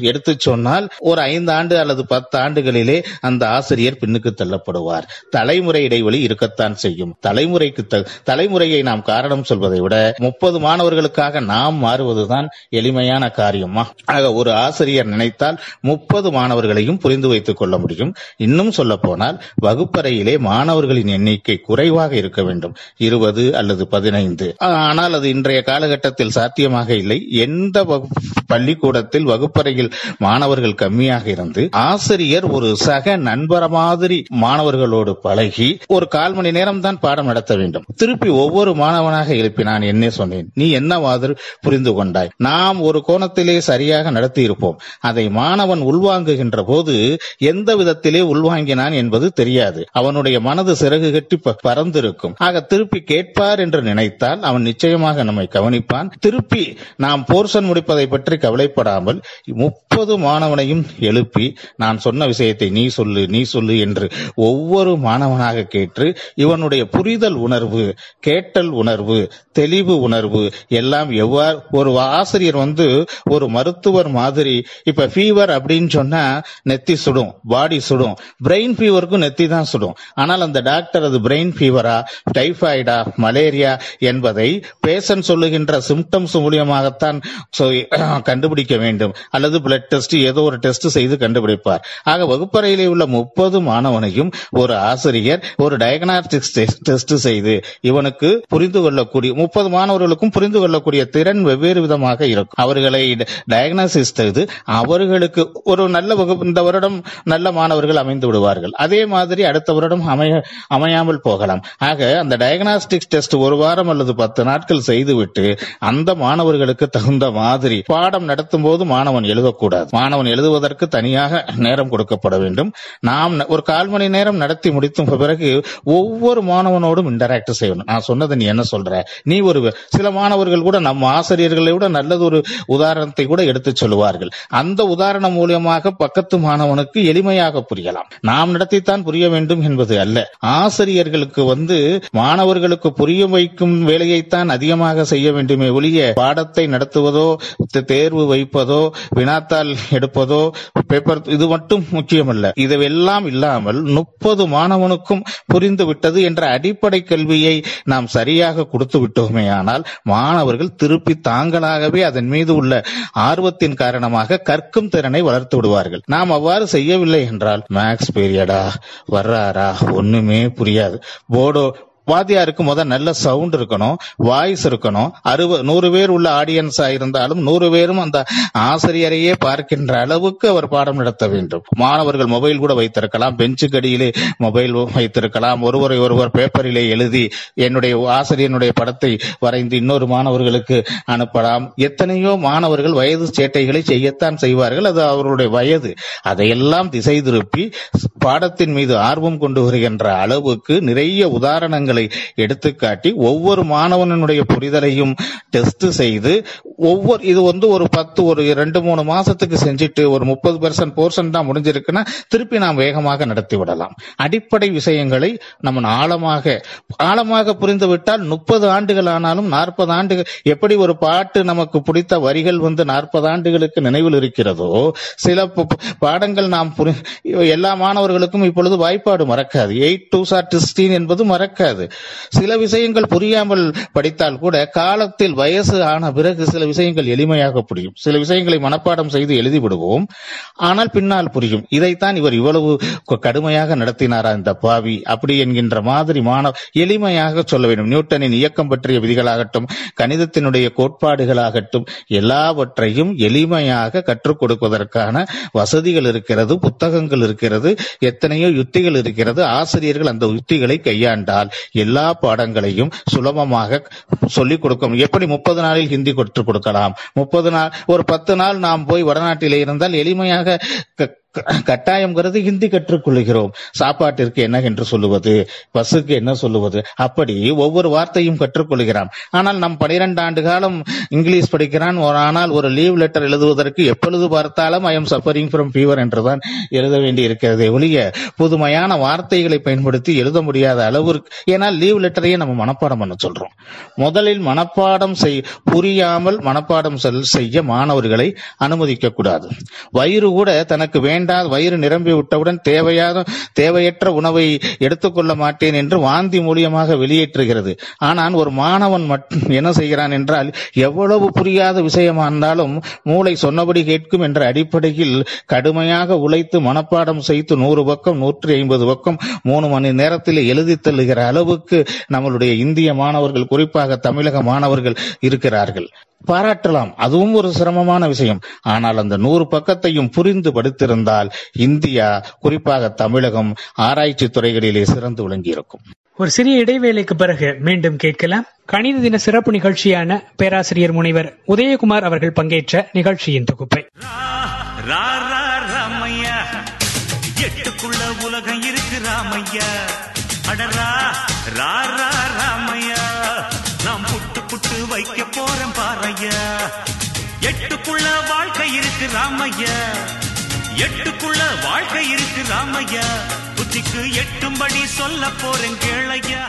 எடுத்து சொன்னால் ஒரு ஐந்து ஆண்டு அல்லது பத்து ஆண்டுகளிலே அந்த ஆசிரியர் பின்னுக்கு தள்ளப்படுவார். தலைமுறை இடைவெளி இருக்கத்தான் செய்யும். தலைமுறைக்கு தலைமுறையை நாம் காரணம் சொல்வதை விட முப்பது மாணவர்களுக்காக நாம் மாறுவதுதான் எளிமையான காரியமா? ஆக ஒரு ஆசிரியர் நினைத்தால் முப்பது மாணவர்கள் மாணவர்களையும் புரிந்து வைத்துக் கொள்ள முடியும். இன்னும் சொல்ல போனால் வகுப்பறையிலே மாணவர்களின் எண்ணிக்கை குறைவாக இருக்க வேண்டும். இருபது அல்லது பதினைந்து. ஆனால் அது இன்றைய காலகட்டத்தில் சாத்தியமாக இல்லை. எந்த வகு- பள்ளிக்கூடத்தில் வகுப்பறையில் மாணவர்கள் கம்மியாக இருந்து ஆசிரியர் ஒரு சக நண்பர மாதிரி மாணவர்களோடு பழகி ஒரு கால் மணி நேரம் தான் பாடம் நடத்த வேண்டும். திருப்பி ஒவ்வொரு மாணவனாக எழுப்பி நான் என்ன சொன்னேன். நீ என்னவாறு புரிந்து கொண்டாய்? நாம் ஒரு கோணத்திலே சரியாக நடத்தி இருப்போம் அதை மாணவன் உள்வாங்குகின்ற போது எந்த விதத்திலே உள்வாங்கினான் என்பது தெரியாது. அவனுடைய மனது சிறகு கட்டி ப- பறந்திருக்கும். ஆக திருப்பி கேட்பார் என்று நினைத்தால் அவன் நிச்சயமாக நம்மை கவனிப்பான். திருப்பி நாம் போர்ஷன் முடிப்பதை பற்றி கவலைப்படாமல் முப்பது மாணவனையும் எழுப்பி நான் சொன்ன விஷயத்தை நீ சொல்லு நீ சொல்லு என்று ஒவ்வொரு மாணவனாக கேட்டு இவனுடைய புரிதல் உணர்வு கேட்டல் உணர்வு தெளிவு உணர்வு எல்லாம் எவ்வாறு ஒரு ஆசிரியர் வந்து ஒரு மருத்துவர் மாதிரி இப்ப ஃபீவர் அப்படின்னு சொன்னா நெத்தி சுடும் பாடி சுடும் பிரெயின் ஃபீவருக்கும் நெத்தி தான் சுடும். ஆனால் அந்த டாக்டர் அது பிரெயின் ஃபீவரா டைஃபாய்டா மலேரியா என்பதை பேஷண்ட் சொல்லுகின்ற சிம்டம்ஸ் மூலியமாகத்தான் கண்டுபிடிக்க வேண்டும். அல்லது பிளட் டெஸ்ட் ஏதோ ஒரு டெஸ்ட் செய்து கண்டுபிடிப்பார். ஆக வகுப்பறையிலே உள்ள முப்பது மாணவனையும் ஒரு ஆசிரியர் ஒரு டயக்னாஸ்டிக்ஸ் டெஸ்ட் செய்து இவனுக்கு புரிந்து கொள்ளக்கூடிய முப்பது மாணவர்களுக்கும் புரிந்து கொள்ளக்கூடிய திறன் வெவ்வேறு விதமாக இருக்கும். அவர்களை டயக்னாசிஸ் செய்து அவர்களுக்கு ஒரு நல்ல வகுப்பு இந்த வருடம் நல்ல மாணவர்கள் அமைந்து விடுவார்கள். அதே மாதிரி அடுத்த வருடம் அமைய அமையாமல் போகலாம். ஆக அந்த டயக்னாஸ்டிக்ஸ் டெஸ்ட் ஒரு வாரம் அல்லது பத்து நாட்கள் செய்துவிட்டு அந்த மாணவர்களுக்கு தகுந்த மாதிரி பாடம் நடத்தும் போது மாணவன் எழுதக்கூடாது. மாணவன் எழுதுவதற்கு தனியாக நேரம் கொடுக்கப்பட வேண்டும். நாம் ஒரு கால் மணி நேரம் நடத்தி முடித்த பிறகு ஒவ்வொரு மாணவனோடும் இன்டராக்ட் செய்யணும். நான் சொன்னதை நீ என்ன சொல்ற? நீ ஒரு சில மாணவர்கள் கூட நம்ம ஆசிரியர்களை விட நல்லது ஒரு உதாரணத்தை கூட எடுத்து சொல்லுவார்கள். அந்த உதாரணம் மூலியமாக பக்கத்து மாணவனுக்கு எளிமையாக புரியலாம். நாம் நடத்தித்தான் புரிய வேண்டும் என்பது அல்ல. ஆசிரியர்களுக்கு வந்து மாணவர்களுக்கு புரிய வைக்கும் வேலையைத்தான் அதிகமாக செய்ய வேண்டுமே ஒழிய பாடத்தை நடத்துவதோ தே- தேர்வு வைப்பதோ வினாத்தாள் எடுப்பதோ பேப்பர் இது மட்டும் முக்கியமல்ல. இதுவெல்லாம் இல்லாமல் முப்பது மாணவனுக்கும் புரிந்துவிட்டது என்ற அடிப்படை கல்வியை நாம் சரியாக கொடுத்து விட்டோமே ஆனால் மாணவர்கள் திருப்பி தாங்களாகவே அதன் மீது உள்ள ஆர்வத்தின் காரணமாக கற்கும் திறனை வளர்த்து விடுவார்கள். நாம் அவ்வாறு செய்யவில்லை என்றால் மேக்ஸ் பீரியடா வர்றாரா ஒண்ணுமே புரியாது. போர்டோ வாத்தியாருக்கு முத நல்ல சவுண்ட் இருக்கணும் வாய்ஸ் இருக்கணும். அறுபது நூறு பேர் உள்ள ஆடியன்ஸா இருந்தாலும் நூறு பேரும் அந்த ஆசிரியரையே பார்க்கின்ற அளவுக்கு அவர் பாடம் நடத்த வேண்டும். மாணவர்கள் மொபைல் கூட வைத்திருக்கலாம் பெஞ்சுக்கு அடியிலே மொபைல் வைத்திருக்கலாம். ஒருவரை ஒருவர் பேப்பரிலே எழுதி என்னுடைய ஆசிரியனுடைய படத்தை வரைந்து இன்னொரு மாணவர்களுக்கு அனுப்பலாம். எத்தனையோ மாணவர்கள் வயது சேட்டைகளை செய்யத்தான் செய்வார்கள். அது அவருடைய வயது. அதையெல்லாம் திசை திருப்பி பாடத்தின் மீது ஆர்வம் கொண்டு வருகின்ற அளவுக்கு நிறைய உதாரணங்கள் எடுத்துக்காட்டி ஒவ்வொரு மாணவனுடைய புரிதலையும் டெஸ்ட் செய்து ஒவ்வொரு இது வந்து ஒரு பத்து ஒரு ரெண்டு மூணு மாசத்துக்கு செஞ்சுட்டு ஒரு முப்பது பெர்சன்ட் போர்ஷன் தான் முடிஞ்சிருக்குன்னா திருப்பி நாம் வேகமாக நடத்தி விடலாம். அடிப்படை விஷயங்களை நம்ம ஆழமாக ஆழமாக புரிந்துவிட்டால் முப்பது ஆண்டுகள் ஆனாலும் நாற்பது ஆண்டுகள் எப்படி ஒரு பாட்டு நமக்கு பிடித்த வரிகள் வந்து நாற்பது ஆண்டுகளுக்கு நினைவில் இருக்கிறதோ சில பாடங்கள் நாம் புரி- எல்லா மாணவர்களுக்கும் இப்பொழுது வாய்ப்பாடு மறக்காது. எயிட் டூ சார் சிக்ஸ்டீன் என்பது மறக்காது. புரியாது சில விஷயங்கள் புரியாமல் படித்தால் கூட காலத்தில் வயசு ஆன பிறகு சில விஷயங்கள் எளிமையாக புரியும். சில விஷயங்களை மனப்பாடம் செய்து எழுதி விடுவோம். ஆனால் பின்னால் புரியும். இதைத்தான் இவர் இவ்வளவு கடுமையாக நடத்தினாரா இந்த பாவி? அப்படி என்கின்ற மாதிரி மாணவ எளிமையாக சொல்ல வேண்டும். நியூட்டனின் இயக்கம் பற்றிய விதிகளாகட்டும் கணிதத்தினுடைய கோட்பாடுகளாகட்டும் எல்லாவற்றையும் எளிமையாக கற்றுக் கொடுப்பதற்கான வசதிகள் இருக்கிறது புத்தகங்கள் இருக்கிறது எத்தனையோ யுத்திகள் இருக்கிறது. ஆசிரியர்கள் அந்த யுத்திகளை கையாண்டால் எல்லா பாடங்களையும் சுலபமாக சொல்லிக் கொடுக்கும். எப்படி முப்பது நாளில் ஹிந்தி கற்றுக் கொடுக்கலாம்? முப்பது நாள் ஒரு பத்து நாள் நாம் போய் வடநாட்டிலே இருந்தால் எளிமையாக க- கட்டாயம்ங்கிறது ஹிந்தி கற்றுக்கொள்கிறோம். சாப்பாட்டிற்கு என்ன என்று சொல்லுவது பஸ்ஸுக்கு என்ன சொல்லுவது அப்படி ஒவ்வொரு வார்த்தையும் கற்றுக்கொள்கிறான். ஆனால் நம் பனிரெண்டு ஆண்டு காலம் இங்கிலீஷ் படிக்கிறான். ஒரு- ஆனால் ஒரு லீவ் லெட்டர் எழுதுவதற்கு எப்பொழுது பார்த்தாலும் I am suffering from fever என்றுதான் எழுத வேண்டி இருக்கிறதே ஒழிய புதுமையான வார்த்தைகளை பயன்படுத்தி எழுத முடியாத அளவிற்கு ஏன்னா லீவ் லெட்டரையே நம்ம மனப்பாடம் பண்ண சொல்றோம். முதலில் மனப்பாடம் செய் புரியாமல் மனப்பாடம் செல்- செய்ய மாணவர்களை அனுமதிக்க கூடாது வயிறு கூட தனக்கு வேண்டாத வயிறு நிரம்பி விட்டவுடன் தேவையான தேவையற்ற உணவை எடுத்துக்கொள்ள மாட்டேன் என்று வாந்தி மூலியமாக வெளியேற்றுகிறது. ஆனால் ஒரு மாணவன் மட்டும் என்ன செய்கிறான் என்றால் எவ்வளவு புரியாத விஷயமா இருந்தாலும் மூளை சொன்னபடி கேட்கும் என்ற அடிப்படையில் கடுமையாக உழைத்து மனப்பாடம் செய்து நூறு பக்கம் நூற்றி ஐம்பது பக்கம் மூணு மணி நேரத்தில் எழுதி தள்ளுகிற அளவுக்கு நம்மளுடைய இந்திய மாணவர்கள் குறிப்பாக தமிழக மாணவர்கள் இருக்கிறார்கள். பாராட்டலாம். அதுவும் ஒரு சிரமமான விஷயம். ஆனால் அந்த நூறு பக்கத்தையும் புரிந்து படித்திருந்தால் இந்தியா குறிப்பாக தமிழகம் ஆராய்ச்சி துறைகளிலே சிறந்து விளங்கியிருக்கும். ஒரு சிறிய இடைவேளைக்கு பிறகு மீண்டும் கேட்கலாம். கணித தின சிறப்பு நிகழ்ச்சியான பேராசிரியர் முனைவர் உதயகுமார் அவர்கள் பங்கேற்ற நிகழ்ச்சியின் தொகுப்பை. உலகம் இருக்கு ராமையா. அடரா ரா ரா ராமையா இருக்கு ராமையா. எட்டுக்குள்ள வாழ்க்கை இருக்கு ராமையா. புத்திக்கு எட்டும்படி சொல்ல போறேன் கேளையா.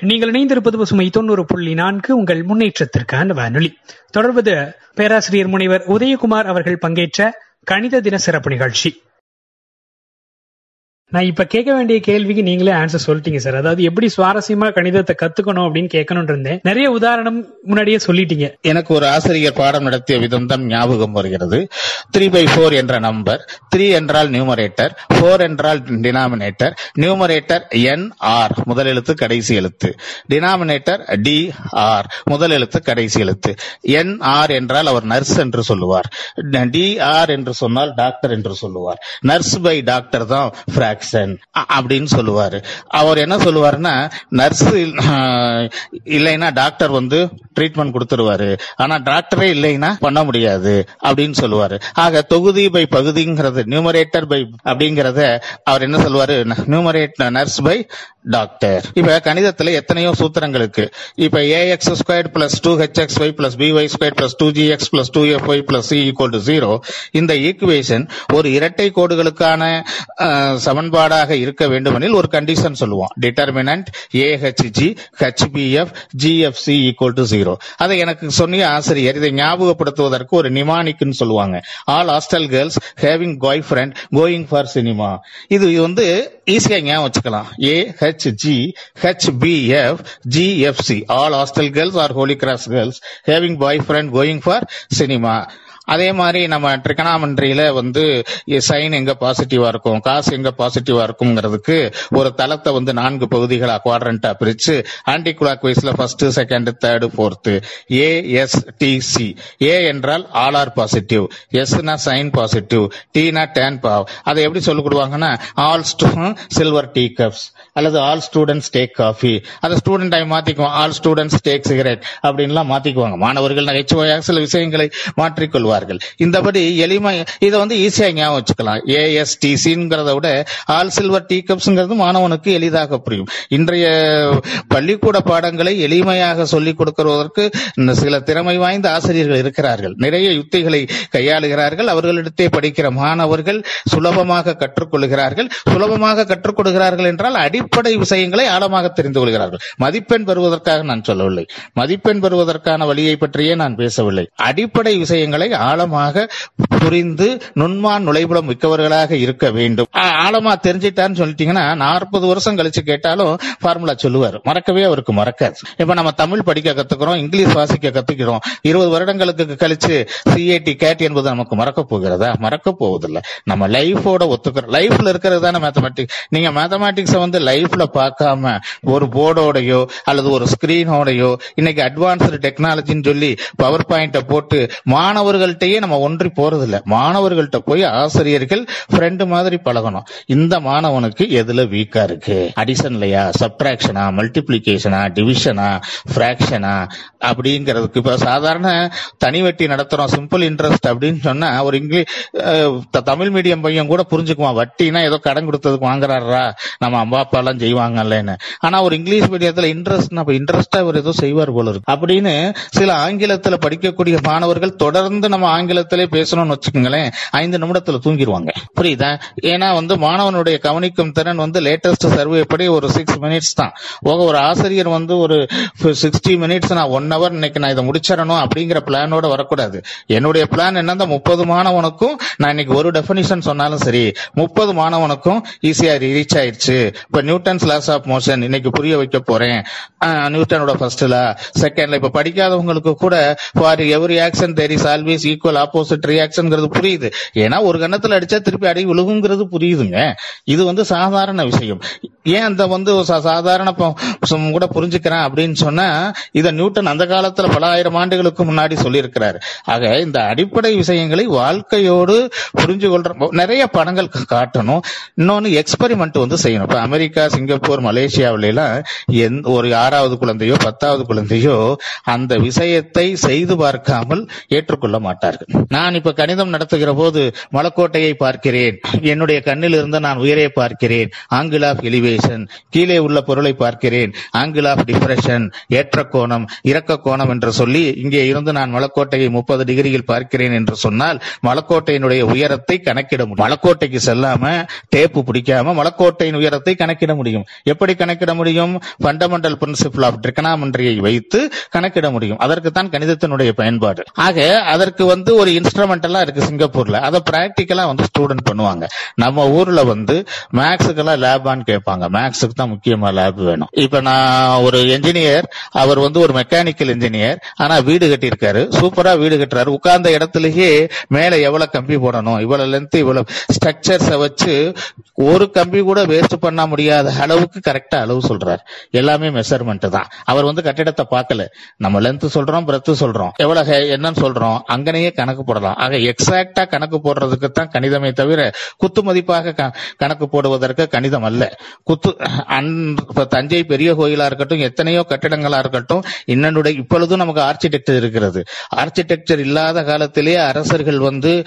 நீங்கள் இணைந்திருப்பது பசுமை தொண்ணூறு புள்ளி நான்கு உங்கள் முன்னேற்றத்திற்கான வானொலி. தொடர்வது பேராசிரியர் முனைவர் உதயகுமார் அவர்கள் பங்கேற்ற கணித தின சிறப்பு நிகழ்ச்சி. நான் இப்ப கேட்க வேண்டிய கேள்விக்கு நீங்களே ஆன்சர் சொல்லிட்டீங்க சார் அதாவது எப்படி சுவாரஸ்யமா கணிதத்தை கத்துக்கணும் அப்படின்னு கேட்கணும்னு இருந்தேன். நிறைய உதாரணம் முன்னாடியே சொல்லிட்டீங்க. எனக்கு ஒரு ஆசிரியர் பாடம் நடத்திய விதம் தான் ஞாபகம் வருகிறது. த்ரீ பை ஃபோர் என்ற நம்பர் த்ரீ என்றால் நியூமரேட்டர் ஃபோர் என்றால் டினாமினேட்டர் நியூமரேட்டர் என் ஆர் முதல் எழுத்து கடைசி எழுத்து. டினாமினேட்டர் டி ஆர் முதல் எழுத்து கடைசி எழுத்து. என் ஆர் என்றால் அவர் நர்ஸ் என்று சொல்லுவார். டி ஆர் என்று சொன்னால் டாக்டர் என்று சொல்லுவார். நர்ஸ் பை டாக்டர் தான் பிராக்சன் அப்படின்னு சொல்லுவாரு. அவர் என்ன சொல்லுவாருன்னா நர்ஸ் இல்லைன்னா டாக்டர் வந்து ட்ரீட்மெண்ட் கொடுத்துருவாரு. ஆனா டாக்டரே இல்லைன்னா பண்ண முடியாது அப்படின்னு சொல்லுவாரு. ஆக தொகுதி பை பகுதிங்கிறது நியூமரேட்டர் பை அப்படிங்கறத அவர் என்ன சொல்லுவாரு? Numerate nurse by doctor. இப்ப கணிதத்துல எத்தனையோ சூத்திரங்கள் இருக்கு இப்ப a x square plus two h x y plus b y square plus two g x plus two f y plus c equal to zero இந்த ஈக்குவேஷன் ஒரு இரட்டை கோடுகளுக்கான சமன்பாடாக இருக்க வேண்டுமெனில் ஒரு கண்டிஷன் சொல்லுவோம். Determinant a h g h b f GFC equal to zero அதை எனக்கு சொன்னிய ஆசிரியர் இதை ஞாபகப்படுத்துவதற்கு ஒரு நிமானிக்குன்னு சொல்லுவாங்க. All hostel girls having boy friend going for cinema இது வந்து ஈஸியா ஞாபகம் வச்சுக்கலாம். A HG, HBF, GFC. All hostel girls or c all hostel girls or Holy Cross girls having boy friend going for cinema அதே மாதிரி நம்ம ட்ரிகனாமெண்ட்ரியில வந்து sign எங்க பாசிட்டிவா இருக்கும் காசு எங்க பாசிட்டிவா இருக்குங்கிறதுக்கு ஒரு தளத்தை வந்து நான்கு பகுதிகளா குவாட்ரண்டா பிரிச்சு anti குளாக் வைஸ்ல first second third fourth A S T C A என்றால் ஆல் ஆர் பாசிட்டிவ் எஸ்னா சைன் பாசிட்டிவ் டீனா டேன் பாவ் அதை எப்படி சொல்லிக் கொடுவாங்கன்னா ஆல் சில்வர் டீ கப்ஸ் அல்லது ஆல் ஸ்டூடெண்ட்ஸ் டேக் காஃபி அதை ஸ்டூடெண்ட் ஆகி மாத்திக்குவோம். ஆல் ஸ்டூடெண்ட்ஸ் டேக் சிகரெட் அப்படின்லாம் மாத்திக்குவாங்க. மாணவர்கள் நகைச்சுவையாக சில விஷயங்களை மாற்றிக்கொள்வார்கள். இந்தபடி எளிமை இதை வந்து ஈஸியாக ஞாபகம் வச்சுக்கலாம். ஏஎஸ்டிசிங்கிறத விட ஆல் சில்வர் டீ கப்ஸ்ங்கிறது மாணவனுக்கு எளிதாக புரியும். இன்றைய பள்ளிக்கூட பாடங்களை எளிமையாக சொல்லிக் கொடுக்கிறதற்கு இந்த சில திறமை வாய்ந்த ஆசிரியர்கள் இருக்கிறார்கள். நிறைய யுக்திகளை கையாளுகிறார்கள். அவர்களிடத்தே படிக்கிற மாணவர்கள் சுலபமாக கற்றுக்கொள்கிறார்கள். சுலபமாக கற்றுக் என்றால் என்றால் அடிப்படை விஷயங்களை ஆழமாக தெரிந்து கொள்கிறார்கள். மதிப்பெண் பெறுவதற்காக நான் சொல்லவில்லை. மதிப்பெண் பெறுவதற்கான வழியை பற்றியே நான் பேசவில்லை. அடிப்படை விஷயங்களை ஆழமாக புரிந்து நுண்மான் நுழைபுலம் மிக்கவர்களாக இருக்க வேண்டும். ஆழமா தெரிஞ்சிட்டான்னு சொல்லிட்டீங்கன்னா நாற்பது வருஷம் கழிச்சு கேட்டாலும் ஃபார்முலா சொல்லுவார். மறக்கவே அவருக்கு மறக்காது. இப்ப நம்ம தமிழ் படிக்க கத்துக்கிறோம் இங்கிலீஷ் வாசிக்க கத்துக்கிறோம். இருபது வருடங்களுக்கு கழிச்சு சிஏடி கேட் என்பது நமக்கு மறக்க போகிறதா? மறக்க போவதில்லை. நம்ம லைஃபோட ஒத்துக்கிறோம். லைஃப்ல இருக்கிறது தானே மேத்தமெட்டிக்ஸ் நீங்க மேத்தமெட்டிக்ஸ வந்து லைஃப்ல பார்க்காம ஒரு போர்டோடையோ அல்லது ஒரு ஸ்கிரீனோடையோ இன்னைக்கு அட்வான்ஸ்டு டெக்னாலஜின்னு சொல்லி பவர் பாயிண்ட போட்டு மாணவர்கள்ட்டயே நம்ம ஒன்றி போறது இல்லை மாணவர்கள்ட்ட போய் ஆசிரியர்கள் ஃப்ரெண்டு மாதிரி பழகணும். இந்த மாணவனுக்கு எதுல வீக்கா இருக்கு? அடிஷன்லயா சப்ட்ராக்ஷனா மல்டிப்ளிகேஷனா டிவிஷனா பிராக்ஷனா அப்படிங்கிறதுக்கு இப்ப சாதாரண தனி வெட்டி நடத்துறோம் சிம்பிள் இன்ட்ரெஸ்ட் அப்படின்னு சொன்னா ஒரு இங்கிலீஷ் த- தமிழ் மீடியம் பையன் கூட புரிஞ்சுக்குவான். வட்டினா ஏதோ கடன் கொடுத்ததுக்கு வாங்குறாரா நம்ம அம்மா அப்பா எல்லாம் செய்வாங்கல்லன்னு ஆனா ஒரு இங்கிலீஷ் மீடியத்துல இன்ட்ரெஸ்ட் நம்ம இன்ட்ரெஸ்டா அவர் ஏதோ செய்வார் போல இருக்கு. அப்படின்னு சில ஆங்கிலத்துல படிக்கக்கூடிய மாணவர்கள் தொடர்ந்து நம்ம ஆங்கிலத்திலே பேசணும்னு வச்சுக்கோங்களேன் ஐந்து நிமிடத்துல தூங்கிடுவாங்க புரியுதா? ஏன்னா வந்து மாணவனுடைய கவனிக்கும் திறன் வந்து லேட்டஸ்ட் சர்வே படி ஒரு சிக்ஸ் மினிட்ஸ் தான். ஒரு ஆசிரியர் வந்து ஒரு சிக்ஸ்டி மினிட்ஸ் நான் ஒன் ஹவர் இன்னைக்கு நான் இதை முடிச்சிடணும் அப்படிங்கிற பிளானோட வரக்கூடாது. என்னுடைய பிளான் என்னன்னா முப்பது மாணவனுக்கும் நான் இன்னைக்கு ஒரு டெபினிஷன் சொன்னாலும் சரி முப்பது மாணவனுக்கும் ஈஸியா ரீச் ஆயிடுச்சு இப்ப நியூட்டன்ஸ் லாஸ் ஆஃப் மோஷன் இன்னைக்கு புரிய வைக்க போறேன். ஆஹ் நியூட்டனோட ஃபர்ஸ்ட்ல செகண்ட்ல இப்ப படிக்காதவங்களுக்கு கூட for every action there is always equal opposite ரியாக்ஷன்ங்கிறது புரியுது. ஏன்னா ஒரு கணத்துல அடிச்சா திருப்பி அடி விழுகுங்கிறது புரியுதுங்க. இது வந்து சாதாரண விஷயம். ஏன் அந்த வந்து சாதாரண கூட புரிஞ்சுக்கிறேன் அப்படின்னு சொன்னா இத நியூட்டன் அந்த காலத்துல பல ஆயிரம் ஆண்டுகளுக்கு முன்னாடி சொல்லியிருக்கிறார். ஆக இந்த அடிப்படை விஷயங்களை வாழ்க்கையோடு புரிஞ்சு கொள்ற நிறைய படங்கள் காட்டணும். இன்னொன்னு எக்ஸ்பெரிமெண்ட் வந்து செய்யணும். இப்ப அமெரிக்கா சிங்கப்பூர் மலேசியாவில எல்லாம் ஒரு ஆறாவது குழந்தையோ பத்தாவது குழந்தையோ அந்த விஷயத்தை செய்து பார்க்காமல் ஏற்றுக்கொள்ள மாட்டார்கள். நான் இப்ப கணிதம் நடத்துகிற போது மலக்கோட்டையை பார்க்கிறேன். என்னுடைய கண்ணில் இருந்து நான் உயிரை பார்க்கிறேன். ஆங்கிள் ஆஃப் எலிவேஷன் கீழே உள்ள பொருளை பார்க்கிறேன். ஆங்கிள் ஆஃப் டிப்ரெஷன் ஏற்ற கோணம் இறக்க கோணம் என்று சொல்லி இங்கே இருந்து நான் மலக்கோட்டையை முப்பது டிகிரியில் பார்க்கிறேன் என்று சொன்னால் மலக்கோட்டையினுடைய உயரத்தை கணக்கிட முடியும். மலக்கோட்டைக்கு செல்லாம டேப்பு பிடிக்காம மலக்கோட்டையின் உயரத்தை கணக்கிட முடியும். எப்படி கணக்கிட முடியும்? ஃபண்டமெண்டல் பிரின்சிபிள் ஆஃப் ட்ரிகனாமெண்ட்ரியை வைத்து கணக்கிட முடியும். அதற்கு தான் கணிதத்தினுடைய பயன்பாடு. ஆக அதற்கு வந்து ஒரு இன்ஸ்ட்ருமெண்டலா இருக்கு சிங்கப்பூர்ல. அதை பிராக்டிக்கலா வந்து ஸ்டூடெண்ட் பண்ணுவாங்க. நம்ம ஊர்ல வந்து மேக்ஸுக்கெல்லாம் லேபான்னு கேட்பாங்க. மேக்ஸுக்கு தான் முக்கியமா லேப் வேணும். இப்ப நான் ஒரு என்ஜினியர் அவர் வந்து ஒரு மெக்கானிக்கல் இன்ஜினியர் ஆனா வீடு கட்டியிருக்காரு. சூப்பரா வீடு கட்டுறாரு. உட்கார்ந்த இடத்துலயே மேல எவ்வளவு கம்பி போடணும்? இவ்வளவு லென்த் இவ்வளவு ஸ்ட்ரக்சர்ஸ வச்சு ஒரு கம்பி கூட வேஸ்ட் பண்ண முடியாது. அளவுக்கு கரெக்டா அளவு சொல்றாரு. எல்லாமே மெஷர்மெண்ட் தான். அவர் வந்து கட்டிடத்தை பார்க்கல. நம்ம லென்த் சொல்றோம் பிரெத் சொல்றோம். எவ்வளவு என்னன்னு சொல்றோம். அங்கனையே கணக்கு போடலாம். ஆக எக்ஸாக்டா கணக்கு போடுறதுக்கு தான் கணிதமே தவிர குத்து மதிப்பாக கணக்கு போடுவதற்கு கணிதம் அல்ல. குத்து தஞ்சை பெரிய கோயிலா இருக்கட்டும் எத்தனையோ கட்டிடங்களா இருக்கட்டும் இன்னனுடைய இப்பொழுதும் நமக்கு ஆர்கிடெக்சர் இருக்கிறது. ஆர்கிடெக்சர் இல்லாத காலத்திலே அரசர்கள் வந்து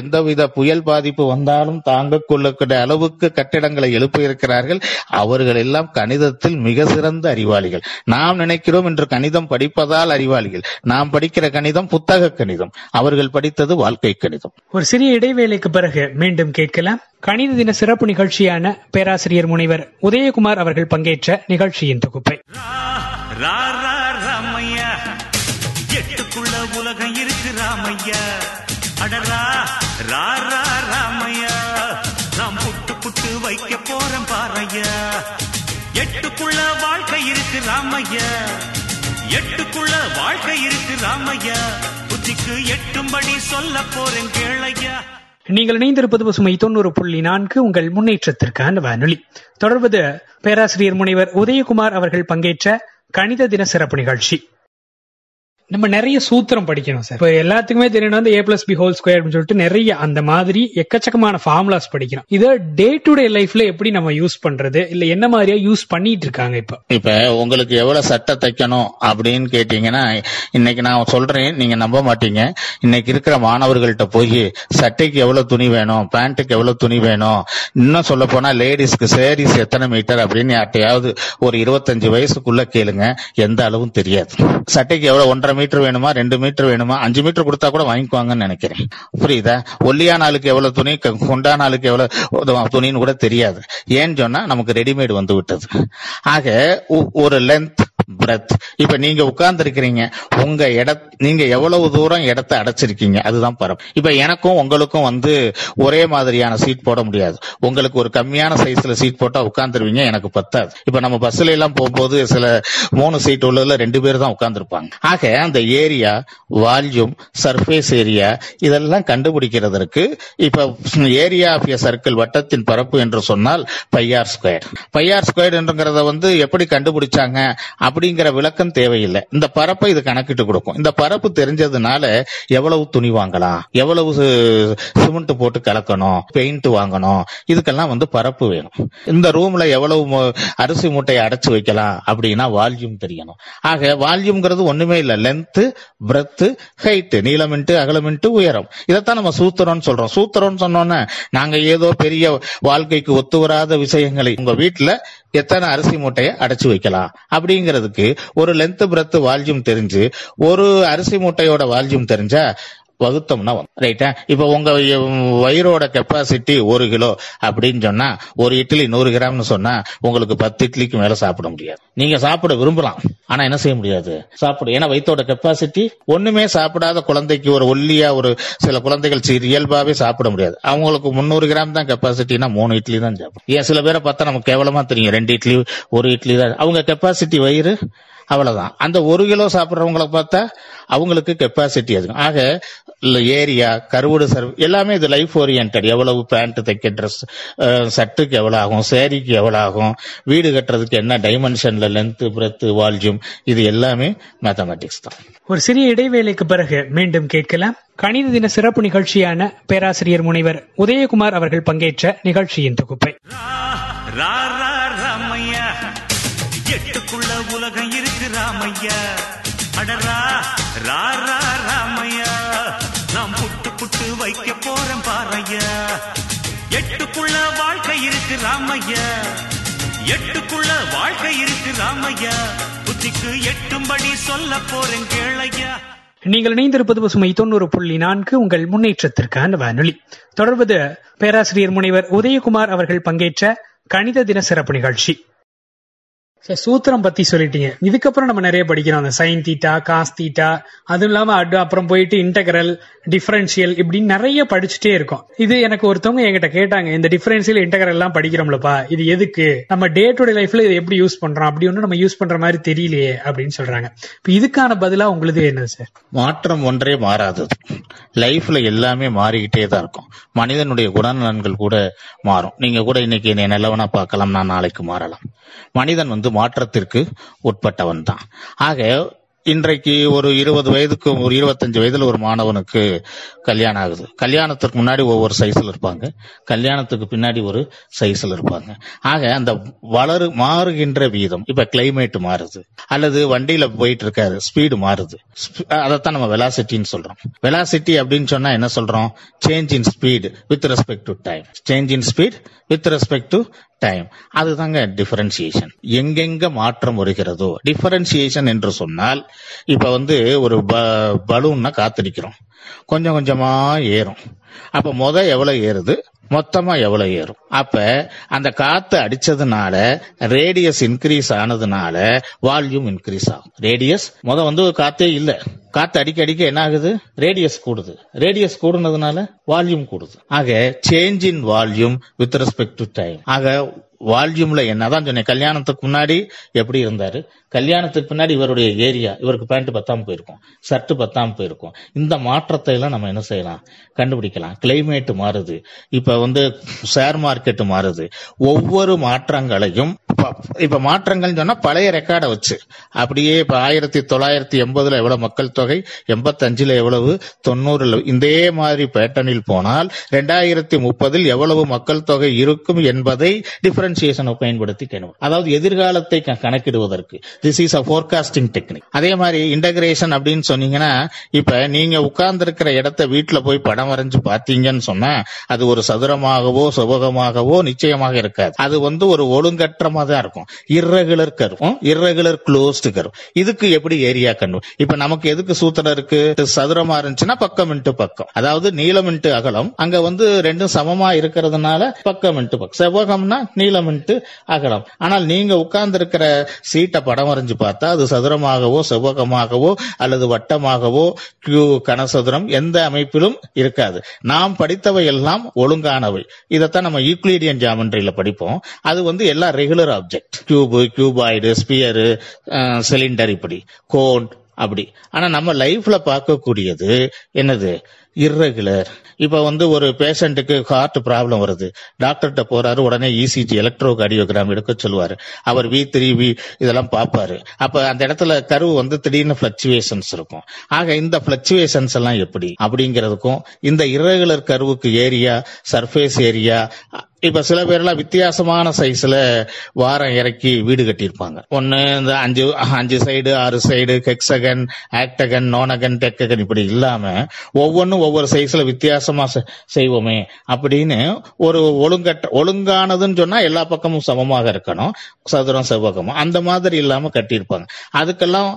எந்தவித புயல் பாதிப்பு வந்தாலும் தாங்க கொள்ளக்கூடிய அளவுக்கு கட்டிடங்களை எழுப்பி இருக்கிறார்கள் அவர்கள் எல்லாம் கணிதத்தில் மிக சிறந்த அறிவாளிகள். நாம் நினைக்கிறோம் என்று கணிதம் படிப்பதால் அறிவாளிகள். நாம் படிக்கிற கணிதம் புத்தக கணிதம். அவர்கள் படித்தது வாழ்க்கை கணிதம். ஒரு சிறிய இடைவேளைக்கு பிறகு மீண்டும் கேட்கலாம். கணித தின சிறப்பு நிகழ்ச்சியான பேராசிரியர் முனைவர் உதயகுமார் அவர்கள் பங்கேற்ற நிகழ்ச்சியின் தொகுப்பை. ரா ரா ராமையா. எட்டுக்குள்ள உலகம் இருக்கு ராமையா. அடரா ரா. ராமையா. எட்டுக்குள்ள வாழ்க்கை இருக்கு ராமையா. புத்திக்கு எட்டும்படி சொல்ல போறேன் கேளையா. நீங்கள் இணைந்திருப்பது பசுமை தொண்ணூறு புள்ளி நான்கு உங்கள் முன்னேற்றத்திற்கான வானொலி தொடர்வது பேராசிரியர் முனைவர் உதயகுமார் அவர்கள் பங்கேற்ற கணித தின சிறப்பு நிகழ்ச்சி. நம்ம நிறைய சூத்திரம் படிக்கணும் சார் இப்போ எல்லாத்துக்குமே தெரியணும் வந்து a plus b whole square அப்படின்னு சொல்லிட்டு நிறைய அந்த மாதிரி எக்கச்சக்கமான ஃபார்முலாஸ் படிக்கணும். இதை டே டு டே லைஃப்ல எப்படி நம்ம யூஸ் பண்றது? இல்ல என்ன மாதிரியா யூஸ் பண்ணிட்டு இருக்காங்க இப்போ? இப்ப உங்களுக்கு எவ்வளவு சட்டை தைக்கணும் அப்படின்னு கேட்டீங்கன்னா இன்னைக்கு நான் சொல்றேன் நீங்க நம்ப மாட்டீங்க. இன்னைக்கு இருக்கிற மாணவர்கள்ட்ட போய் சட்டைக்கு எவ்வளவு துணி வேணும் பேண்ட்டுக்கு எவ்வளவு துணி வேணும் இன்னும் சொல்ல போனா லேடிஸ்க்கு சேரீஸ் எத்தனை மீட்டர் அப்படின்னு யார்ட்டையாவது ஒரு இருபத்தஞ்சு வயசுக்குள்ள கேளுங்க எந்த அளவும் தெரியாது. சட்டைக்கு எவ்வளவு ஒன்றரை மீட்டர் வேணுமா ரெண்டு மீட்டர் வேணுமா அஞ்சு மீட்டர் கொடுத்தா கூட வாங்கிக்குவாங்கன்னு நினைக்கிறேன். புரியுதா? ஒல்லியா நாளுக்கு எவ்வளவு துணி க- குண்டா நாளுக்கு எவ்வளவு துணின்னு கூட தெரியாது. ஏன்னு சொன்னா நமக்கு ரெடிமேட் வந்து விட்டது. ஆக ஒரு லென்த் பிரெத் இப்ப நீங்க உட்கார்ந்து இருக்கிறீங்க உங்க இட நீங்க எவ்வளவு தூரம் இடத்தை அடைச்சிருக்கீங்க அதுதான் பரப்பு இப்ப எனக்கும் உங்களுக்கும் வந்து ஒரே மாதிரியான சீட் போட முடியாது. உங்களுக்கு ஒரு கம்மியான சைஸ்ல சீட் போட்டா உட்காந்துருவீங்க எனக்கு பத்தாது. இப்ப நம்ம பஸ்ல எல்லாம் போகும்போது சில மூணு சீட் உள்ளதுல ரெண்டு பேர் தான் உட்கார்ந்துருப்பாங்க. ஆக அந்த ஏரியா வால்யூம் சர்ஃபேஸ் ஏரியா இதெல்லாம் கண்டுபிடிக்கிறதற்கு இப்ப ஏரியா ஆஃப் ஏ சர்க்கிள் வட்டத்தின் பரப்பு என்று சொன்னால் pi r square pi r square என்றுங்கிறத வந்து எப்படி கண்டுபிடிச்சாங்க அப்படிங்கிற விளக்கம் தேவையில்லை. இந்த பரப்பை இது கணக்கிட்டு கொடுக்கும். இந்த பரப்பு தெரிஞ்சதுனால எவ்வளவு துணி வாங்கலாம்? எவ்வளவு சிமெண்ட் போட்டு கலக்கணும்? பெயிண்ட் வாங்கணும்? இதுக்கெல்லாம் வந்து பரப்பு வேணும். இந்த ரூம்ல எவ்வளவு அரிசி மூட்டையை அடைச்சு வைக்கலாம் அப்படின்னா வால்யூம் தெரியணும். ஆக வால்யூம்ங்கிறது ஒண்ணுமே இல்ல. லென்த் பிரெத் ஹைட் நீளம் இன்ட்டு அகலம் இன்ட்டு உயரம். இதைத்தான் நம்ம சூத்திரம்னு சொல்றோம். சூத்திரம்னு சொன்னோன்னே நாங்க ஏதோ பெரிய வாழ்க்கைக்கு ஒத்து வராத விஷயங்களை உங்க வீட்டுல எத்தனை அரிசி மூட்டையை அடைச்சு வைக்கலாம்? அப்படிங்கிறதுக்கு ஒரு லென்த் பிரெத் வால்யூம் தெரிஞ்சு ஒரு அரிசி மூட்டையோட வால்யூம் தெரிஞ்சா வகுத்தோம்னா ரைட்டா இப்ப உங்க வயிறோட கெப்பாசிட்டி ஒரு கிலோ அப்படின்னு சொன்னா ஒரு இட்லி நூறு கிராம்னு சொன்னா உங்களுக்கு பத்து இட்லிக்கு மேல சாப்பிட முடியாது. நீங்க சாப்பிட விரும்பலாம். ஆனா என்ன செய்ய முடியாது? சாப்பிட. ஏன்னா வயிற்றோட கெப்பாசிட்டி ஒண்ணுமே சாப்பிடாத குழந்தைக்கு ஒரு ஒல்லியா ஒரு சில குழந்தைகள் இயல்பாவே சாப்பிட முடியாது. அவங்களுக்கு முந்நூறு கிராம் தான் கெப்பாசிட்டினா மூணு இட்லி தான் சாப்பிடும். ஏன்? சில பேரை பார்த்தா நமக்கு கேவலமா தெரியும். ரெண்டு இட்லி ஒரு இட்லி தான். அவங்க கெப்பாசிட்டி வயிறு அவ்வளவுதான். அந்த ஒரு கிலோ சாப்பிட்றவங்களை பார்த்தா அவங்களுக்கு கெப்பாசிட்டி அதிகம். ஆக ஏரியா கருவுடு சர்வ் எல்லாமே இது லைஃப் ஓரியன்ட் எவ்வளவு பேண்ட் தைக்க ட்ரெஸ் சட்டுக்கு எவ்வளவு ஆகும் சேரீக்கு எவ்வளவு ஆகும் வீடு கட்டுறதுக்கு என்ன டைமென்ஷன்ல லென்த் பிரெத் வால்யூம் இது எல்லாமே மேத்தமெட்டிக்ஸ் தான். ஒரு சிறிய இடைவேளைக்கு பிறகு மீண்டும் கேட்கலாம். கணித தின சிறப்பு நிகழ்ச்சியான பேராசிரியர் முனைவர் உதயகுமார் அவர்கள் பங்கேற்ற நிகழ்ச்சியின் தொகுப்பை. ரா ரா ராமையா. எட்டுக்குள்ள உலகம் இருக்கு ராமையா. அடரா ரா ரா ராமையா. இருக்கு ராமையா. எட்டுக்குள்ள வாழ்க்கை இருக்கு ராமையா. புத்திக்கு எட்டும்படி சொல்ல போறேன் கேளையா. நீங்கள் இணைந்திருப்பது பசுமை தொண்ணூறு புள்ளி நான்கு உங்கள் முன்னேற்றத்திற்கான வானொலி தொடர்வது பேராசிரியர் முனைவர் உதயகுமார் அவர்கள் பங்கேற்ற கணித தின சிறப்பு நிகழ்ச்சி. சூத்திரம் பத்தி சொல்லிட்டீங்க. இதுக்கப்புறம் நம்ம நிறைய படிக்கிறோம். அந்த சைன் தீட்டா காஸ் தீட்டா அதுவும் இல்லாம அப்புறம் போயிட்டு இன்டகரல் டிஃபரன்ஷியல் இப்படின்னு நிறைய படிச்சுட்டே இருக்கும். இது எனக்கு ஒருத்தவங்க என்கிட்ட கேட்டாங்க இந்த டிஃபரன்ஷியல் இன்டகரல் எல்லாம் படிக்கிறோம்லப்பா இது எதுக்கு? நம்ம டே டு டே லைஃப்ல இது எப்படி யூஸ் பண்றோம்? அப்படி ஒன்றும் நம்ம யூஸ் பண்ற மாதிரி தெரியலையே அப்படின்னு சொல்றாங்க. இப்ப இதுக்கான பதிலா உங்களுது என்ன சார் மாற்றம் ஒன்றே மாறாது. லைஃப்ல எல்லாமே மாறிக்கிட்டே தான் இருக்கும். மனிதனுடைய குணநலன்கள் கூட மாறும். நீங்க கூட இன்னைக்கு என்னை நல்லவனா பார்க்கலாம் நான் நாளைக்கு மாறலாம். மனிதன் வந்து மாற்றத்திற்கு உட்பட்டவன் தான் ஆக இன்றைக்கு ஒரு இருபது வயதுக்கு ஒரு இருபத்தஞ்சு வயதுல ஒரு மாணவனுக்கு கல்யாணம் ஆகுது. கல்யாணத்துக்கு முன்னாடி ஒவ்வொரு சைஸ்ல இருப்பாங்க. கல்யாணத்துக்கு பின்னாடி ஒரு சைஸ்ல இருப்பாங்க. ஆக அந்த வளரு மாறுகின்ற வீதம் இப்ப கிளைமேட் மாறுது. அல்லது வண்டியில போயிட்டு இருக்காரு ஸ்பீடு மாறுது அதைத்தான் நம்ம வெலாசிட்டின்னு சொல்றோம். வெலாசிட்டி அப்படின்னு சொன்னா என்ன சொல்றோம்? Change in speed with respect to time change in speed with respect to time அதுதாங்க டிஃபரன்சியேஷன் எங்கெங்க மாற்றம் வருகிறதோ டிஃபரன்சியேஷன் என்று சொன்னால் இப்ப வந்து ஒரு ப- பலூன்னா காத்திருக்கிறோம். கொஞ்சம் கொஞ்சமா ஏறும். அப்ப முத எவ்வளவு ஏறுது? மொத்தமா எவ்வளவு ஏறும்? அப்ப அந்த காத்து அடிச்சதுனால ரேடியஸ் இன்க்ரீஸ் ஆனதுனால வால்யூம் இன்க்ரீஸ் ஆகும். ரேடியஸ் முத வந்து காத்தே இல்ல. காத்து அடிக்க அடிக்க என்ன ஆகுது? ரேடியஸ் கூடுது. ரேடியஸ் கூடுனதுனால வால்யூம் கூடுது. ஆக change in volume with respect to time ஆக வால்யூம்ல என்னதான் சொன்னேன் கல்யாணத்துக்கு முன்னாடி எப்படி இருந்தாரு? கல்யாணத்துக்கு பின்னாடி இவருடைய ஏரியா இவருக்கு பேண்ட் பத்தாம போயிருக்கும் ஷர்ட் பத்தாம போயிருக்கும். இந்த மாற்றத்தை எல்லாம் நம்ம என்ன செய்யலாம்? கண்டுபிடிக்கலாம். கிளைமேட் மாறுது. இப்ப வந்து ஷேர் மார்க்கெட் மாறுது. ஒவ்வொரு மாற்றங்களையும் இப்ப மாற்றங்கள் சொன்னா பழைய ரெக்கார்டை வச்சு. அப்படியே இப்ப ஆயிரத்தி தொள்ளாயிரத்தி எண்பதுல எவ்வளவு மக்கள் தொகை எண்பத்தஞ்சுல எவ்வளவு தொண்ணூறுல இதே மாதிரி பேட்டர்னில் போனால் ரெண்டாயிரத்தி முப்பதில் எவ்வளவு மக்கள் தொகை இருக்கும் என்பதை டிஃபரன்சியேஷனை பயன்படுத்தி கணக்கு அதாவது எதிர்காலத்தை க- கணக்கிடுவதற்கு. This is a forecasting technique அதே மாதிரி இன்டகிரேஷன் அப்படின்னு சொன்னீங்கன்னா இப்ப நீங்க உட்கார்ந்து இருக்கிற இடத்த வீட்டுல போய் படம் வரைஞ்சு பாத்தீங்கன்னு சொன்னா அது ஒரு சதுரமாகவோ சுபகமாகவோ நிச்சயமாக இருக்காது. அது வந்து ஒரு ஒழுங்கற்றமா தான் இருக்கும். இரகுலர் கரும் இரகுலர் க்ளோஸ்டு கரும் இதுக்கு எப்படி ஏரியா கண்டு இப்ப நமக்கு எதுக்கு சூத்திரம் இருக்கு? சதுரமா இருந்துச்சுன்னா பக்கம் இன்ட்டு பக்கம். அதாவது நீளம் இன்ட்டு அகலம். அங்க வந்து ரெண்டும் சமமா இருக்கிறதுனால பக்கம் இன்ட்டு பக்கம். செவ்வகம்னா நீளம் இன்ட்டு அகலம். ஆனால் நீங்க உட்கார்ந்து இருக்கிற சீட்டை படம் வரைஞ்சு பார்த்தா அது சதுரமாகவோ செவ்வகமாகவோ அல்லது வட்டமாகவோ கியூ கனசதுரம் எந்த அமைப்பிலும் இருக்காது. நாம் படித்தவை எல்லாம் ஒழுங்கானவை. இதைத்தான் நம்ம யூக்ளீடியன் ஜாமெண்ட்ரியில படிப்போம். அது வந்து எல்லாம் regular object cube cuboid sphere cylinder இப்படி. கோன் அப்படி. ஆனா நம்ம லைஃப்ல பார்க்கக்கூடியது என்னது? இர்ரெகுலர் இப்ப வந்து ஒரு பேஷண்ட்டுக்கு ஹார்ட் ப்ராப்ளம் வருது. டாக்டர்கிட்ட போறாரு உடனே இசிஜி எலக்ட்ரோ கார்டியோகிராம் எடுக்க சொல்லுவாரு. அவர் வி த்ரீ வி இதெல்லாம் பார்ப்பாரு. அப்ப அந்த இடத்துல கருவு வந்து திடீர்னு பிளக்சுவேஷன்ஸ் இருக்கும். ஆக இந்த பிளக்சுவேஷன்ஸ் எல்லாம் எப்படி? அப்படிங்கிறதுக்கும் இந்த இர்ரெகுலர் கருவுக்கு ஏரியா சர்ஃபேஸ் ஏரியா இப்ப சில பேர்லாம் வித்தியாசமான சைஸ்ல வாரம் இறக்கி வீடு கட்டியிருப்பாங்க. ஒன்னு இந்த அஞ்சு அஞ்சு சைடு ஆறு side hexagon octagon nonagon decagon இப்படி இல்லாம ஒவ்வொன்றும் ஒவ்வொரு சைஸ்ல வித்தியாசமா செ- செய்வோமே அப்படின்னு ஒரு ஒழுங்கட்ட ஒழுங்கானதுன்னு சொன்னா எல்லா பக்கமும் சமமாக இருக்கணும். சதுரம் செவ்வகமும். அந்த மாதிரி இல்லாம கட்டியிருப்பாங்க. அதுக்கெல்லாம்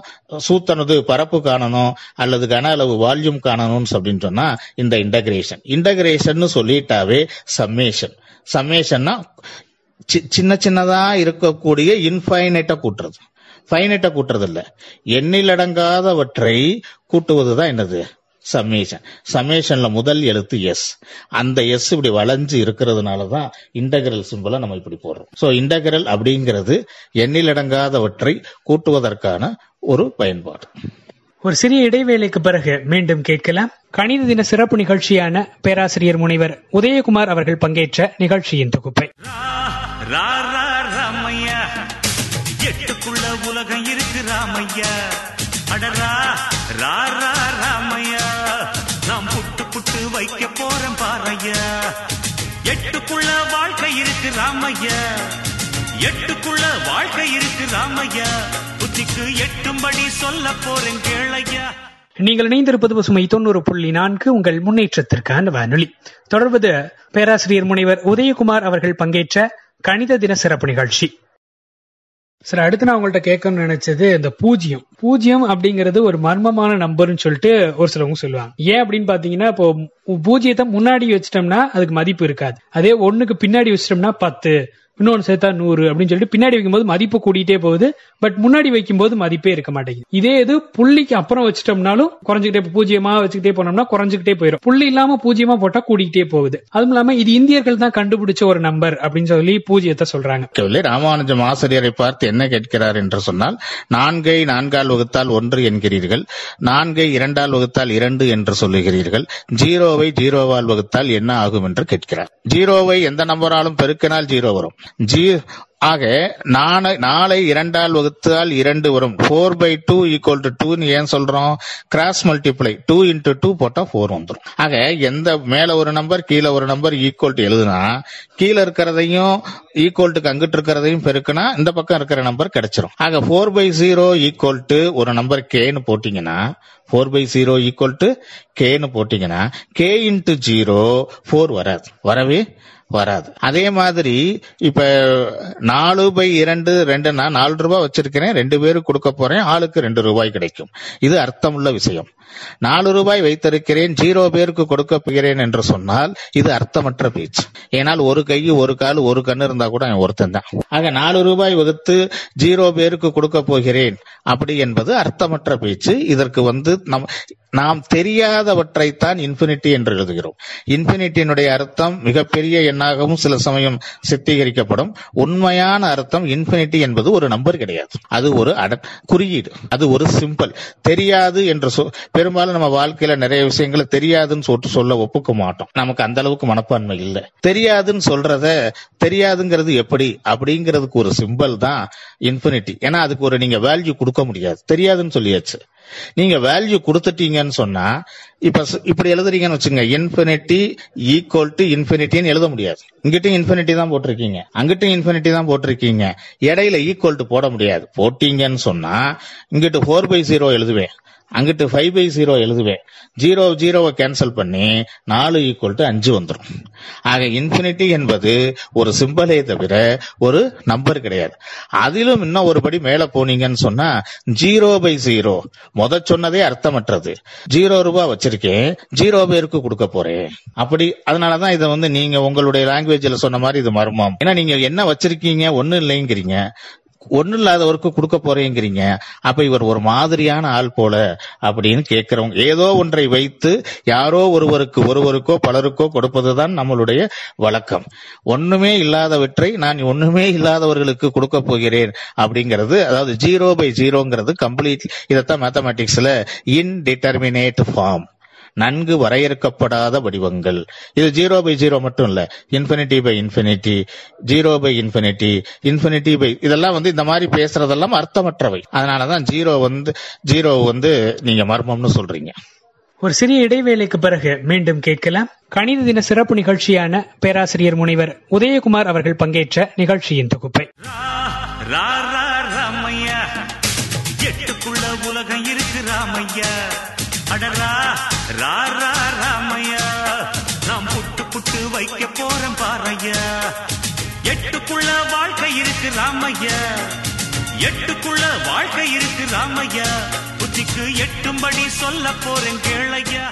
சூத்தனது பரப்பு காணணும் அல்லது கன அளவு வால்யூம் காணணும்னு அப்படின்னு சொன்னா இந்த இன்டகிரேஷன் இன்டகிரேஷன் சொல்லிட்டாவே சம்மேஷன் சம்மேஷன்னா சி- சின்ன சின்னதா இருக்கக்கூடிய இன்ஃபைனைட்டா கூட்டுறது. ஃபைனைட்டா கூட்டுறது இல்ல எண்ணிலடங்காதவற்றை கூட்டுவதுதான் என்னது? சம்மேஷன் சம்மேஷன்ல முதல் எழுத்து எஸ் அந்த எஸ் இப்படி வளைஞ்சு இருக்கிறதுனால தான் இன்டகிரல் சிம்பிளை நம்ம இப்படி போடுறோம். சோ இன்டகிரல் அப்படிங்கிறது எண்ணிலடங்காதவற்றை கூட்டுவதற்கான ஒரு பயன்பாடு. ஒரு சிறிய இடைவேளைக்கு பிறகு மீண்டும் கேட்கலாம். கணித தின சிறப்பு நிகழ்ச்சியான பேராசிரியர் முனைவர் உதயகுமார் அவர்கள் பங்கேற்ற நிகழ்ச்சியின் தொகுப்பை. எட்டுக்குள்ள உலகம் இருக்கு ராமையா. அடரா ரா ரா ராமையா. நாம் புட்டு புட்டு வைக்க போறோம் பாறையா. எட்டுக்குள்ள வாழ்க்கை இருக்கு ராமையா. எட்டுக்குள்ள வாழ்க்கை இருக்கு ராமையா. புத்திக்கு எட்டும்படி சொல்ல போறேன் கேளையா. நீங்கள் இணைந்திருப்பது பசுமை தொண்ணூறு புள்ளி நான்கு உங்கள் முன்னேற்றத்திற்கான வானொலி தொடர்வது பேராசிரியர் முனைவர் உதயகுமார் அவர்கள் பங்கேற்ற கணித தின சிறப்பு நிகழ்ச்சி. சார் அடுத்து நான் உங்கள்ட்ட கேட்கணும்னு நினைச்சது இந்த பூஜ்ஜியம். பூஜ்ஜியம் அப்படிங்கிறது ஒரு மர்மமான நம்பர்னு சொல்லிட்டு ஒரு சிலவங்க சொல்லுவாங்க. ஏன் அப்படின்னு பாத்தீங்கன்னா இப்போ பூஜ்ஜியத்தை முன்னாடி வச்சிட்டோம்னா அதுக்கு மதிப்பு இருக்காது. அதே ஒண்ணுக்கு பின்னாடி வச்சிட்டோம்னா பத்து. இன்னொன்று சேர்த்தா நூறு அப்படின்னு சொல்லிட்டு பின்னாடி வைக்கும்போது மதிப்பு கூட்டிகிட்டே போகுது. பட் முன்னாடி வைக்கும்போது மதிப்பே இருக்க மாட்டேங்குது. இதே இது புள்ளிக்கு அப்புறம் வச்சிட்டோம்னாலும் குறைஞ்சிக்கிட்டே பூஜ்ஜியமா வச்சுக்கிட்டே போனோம்னா குறைஞ்சிக்கிட்டே போயிடும் புள்ளி இல்லாம பூஜ்ஜியமா போட்டா கூடிக்கிட்டே போகுது. அதுவும் இல்லாம இது இந்தியர்கள் தான் கண்டுபிடிச்ச ஒரு நம்பர் அப்படின்னு சொல்லி பூஜ்ஜியத்தை சொல்றாங்க. ராமானுஜம் ஆசிரியரை பார்த்து என்ன கேட்கிறார் என்று சொன்னால் நான்கை நான்கால் வகுத்தால் ஒன்று என்கிறீர்கள் நான்கை இரண்டால் வகுத்தால் இரண்டு என்று சொல்லுகிறீர்கள் ஜீரோவை ஜீரோவால் வகுத்தால் என்ன ஆகும் என்று கேட்கிறார். ஜீரோவை எந்த நம்பராலும் பெருக்கினால் ஜீரோ வரும். ஜீ ஆக நாளை நாளை இரண்டால் வகுத்தால் இரண்டு வரும். Four by two equal to டூன்னு ஏன் சொல்றோம்? Cross multiply two into two போட்டா ஃபோர் வந்துடும் ஆக எந்த மேல ஒரு நம்பர் கீழே ஒரு நம்பர் ஈக்குவல் டு எழுதுனா கீழே இருக்கிறதையும் ஈக்குவல் டுக்கு அங்கிட்டு இருக்கிறதையும் பெருக்குனா இந்த பக்கம் இருக்கிற நம்பர் கிடைச்சிரும். ஆக four by zero equal to ஒரு நம்பர் கேன்னு போட்டீங்கன்னா four by zero equal to கேன்னு போட்டீங்கன்னா கே இன்ட்டு ஜீரோ ஃபோர் வராது. வரவே வராது. அதே மாதிரி இப்ப நாலு பை இரண்டு ரெண்டுன்னா நாலு ரூபாய் வச்சிருக்கிறேன் ரெண்டு பேருக்கு கொடுக்க போறேன் ஆளுக்கு ரெண்டு ரூபாய் கிடைக்கும். இது அர்த்தமுள்ள விஷயம். நாலு ரூபாய் வைத்திருக்கிறேன் ஜீரோ பேருக்கு கொடுக்க போகிறேன் என்று சொன்னால் இது அர்த்தமற்ற பேச்சு. ஏனால் ஒரு கை ஒரு கால் ஒரு கண்ணு இருந்தா கூட ஒருத்தன் தான். ஆக நாலு ரூபாய் வகுத்து ஜீரோ பேருக்கு கொடுக்க போகிறேன் அப்படி என்பது அர்த்தமற்ற பேச்சு. இதற்கு வந்து நம் நாம் தெரியாதவற்றைத்தான் இன்ஃபினிட்டி என்று எழுதுகிறோம். இன்ஃபினிட்டியினுடைய அர்த்தம் மிகப்பெரிய எண்ணாகவும் சில சமயம் சித்தீகரிக்கப்படும். உண்மையான அர்த்தம் இன்ஃபினிட்டி என்பது ஒரு நம்பர் கிடையாது. அது ஒரு குறியீடு. அது ஒரு சிம்பிள் தெரியாது என்று சொ பெரும்பாலும் நம்ம வாழ்க்கையில நிறைய விஷயங்களை தெரியாதுன்னு சொல்லிட்டு சொல்ல ஒப்புக்க மாட்டோம். நமக்கு அந்த அளவுக்கு மனப்பான்மை இல்லை. தெரியாதுன்னு சொல்றத தெரியாதுங்கிறது எப்படி? அப்படிங்கிறதுக்கு ஒரு சிம்பிள் தான் இன்ஃபினிட்டி ஏன்னா அதுக்கு ஒரு நீங்க வேல்யூ கொடுக்க முடியாது. தெரியாதுன்னு சொல்லியாச்சு. நீங்க வேல்யூ கொடுத்துட்டீங்கன்னு சொன்னா இப்ப இப்படி எழுதுறீங்கன்னு வச்சுங்க இன்ஃபினிட்டி ஈக்குவல் டு இன்ஃபினிட்டின்னு எழுத முடியாது. இங்கிட்டும் இன்ஃபினிட்டி தான் போட்டிருக்கீங்க. அங்கிட்டும் இன்ஃபினிட்டி தான் போட்டிருக்கீங்க. இடையில ஈக்குவல் டு போட முடியாது. போட்டீங்கன்னு சொன்னா இங்கிட்டு ஃபோர் பை ஜீரோ எழுதுவேன். அங்கிட்டு ஃபைவ் பை ஜீரோ எழுதுவேன். ஜீரோ ஜீரோவை கேன்சல் பண்ணி நாலு ஈக்குவல் டு அஞ்சு வந்துடும் ஆக இன்ஃபினிட்டி என்பது ஒரு சிம்பலே தவிர ஒரு நம்பர் கிடையாது. அதிலும் இன்னும் ஒரு படி மேல போனீங்கன்னு சொன்னா ஜீரோ பை ஜீரோ முத சொன்னதே அர்த்தமற்றது. ஜீரோ ரூபாய் வச்சிருக்கேன். ஜீரோ பேருக்கு கொடுக்க போறேன். அப்படி அதனாலதான் இதை வந்து நீங்க உங்களுடைய லாங்குவேஜ்ல சொன்ன மாதிரி இது மர்மம் ஏன்னா நீங்க என்ன வச்சிருக்கீங்க ஒன்னும் இல்லைங்கிறீங்க. ஒன்றும் இல்லாதவருக்கு கொடுக்க போறேங்கிறீங்க. அப்ப இவர் ஒரு மாதிரியான ஆள் போல அப்படின்னு கேட்கிறவங்க ஏதோ ஒன்றை வைத்து யாரோ ஒருவருக்கு ஒருவருக்கோ பலருக்கோ கொடுப்பதுதான் நம்மளுடைய வழக்கம். ஒண்ணுமே இல்லாதவற்றை நான் ஒண்ணுமே இல்லாதவர்களுக்கு கொடுக்க போகிறேன் அப்படிங்கிறது அதாவது ஜீரோ பை ஜீரோங்கிறது கம்ப்ளீட் இதைத்தான் மேத்தமேட்டிக்ஸ்ல இன்டிட்டர்மினேட் ஃபார்ம் நன்கு வரையறுக்கப்படாத வடிவங்கள். இது ஜீரோ பை ஜீரோ மட்டும் இல்ல. Infinity by infinity zero by infinity infinity by இதெல்லாம் வந்து இந்த மாதிரி பேசுறதெல்லாம் அர்த்தமற்றவை. அதனாலதான் ஜீரோ வந்து ஜீரோ வந்து நீங்க மர்மம்னு சொல்றீங்க. ஒரு சிறிய இடைவேளைக்கு பிறகு மீண்டும் கேட்கலாம். கணித தின சிறப்பு நிகழ்ச்சியான பேராசிரியர் முனைவர் உதயகுமார் அவர்கள் பங்கேற்ற நிகழ்ச்சியின் தொகுப்பை. உலகம் இருக்கு ராமையா. ராமையா. எட்டுக்குள்ள வாழ்க்கை இருக்கு ராமையா. புத்திக்கு எட்டும்படி சொல்ல போறேன் கேளையா.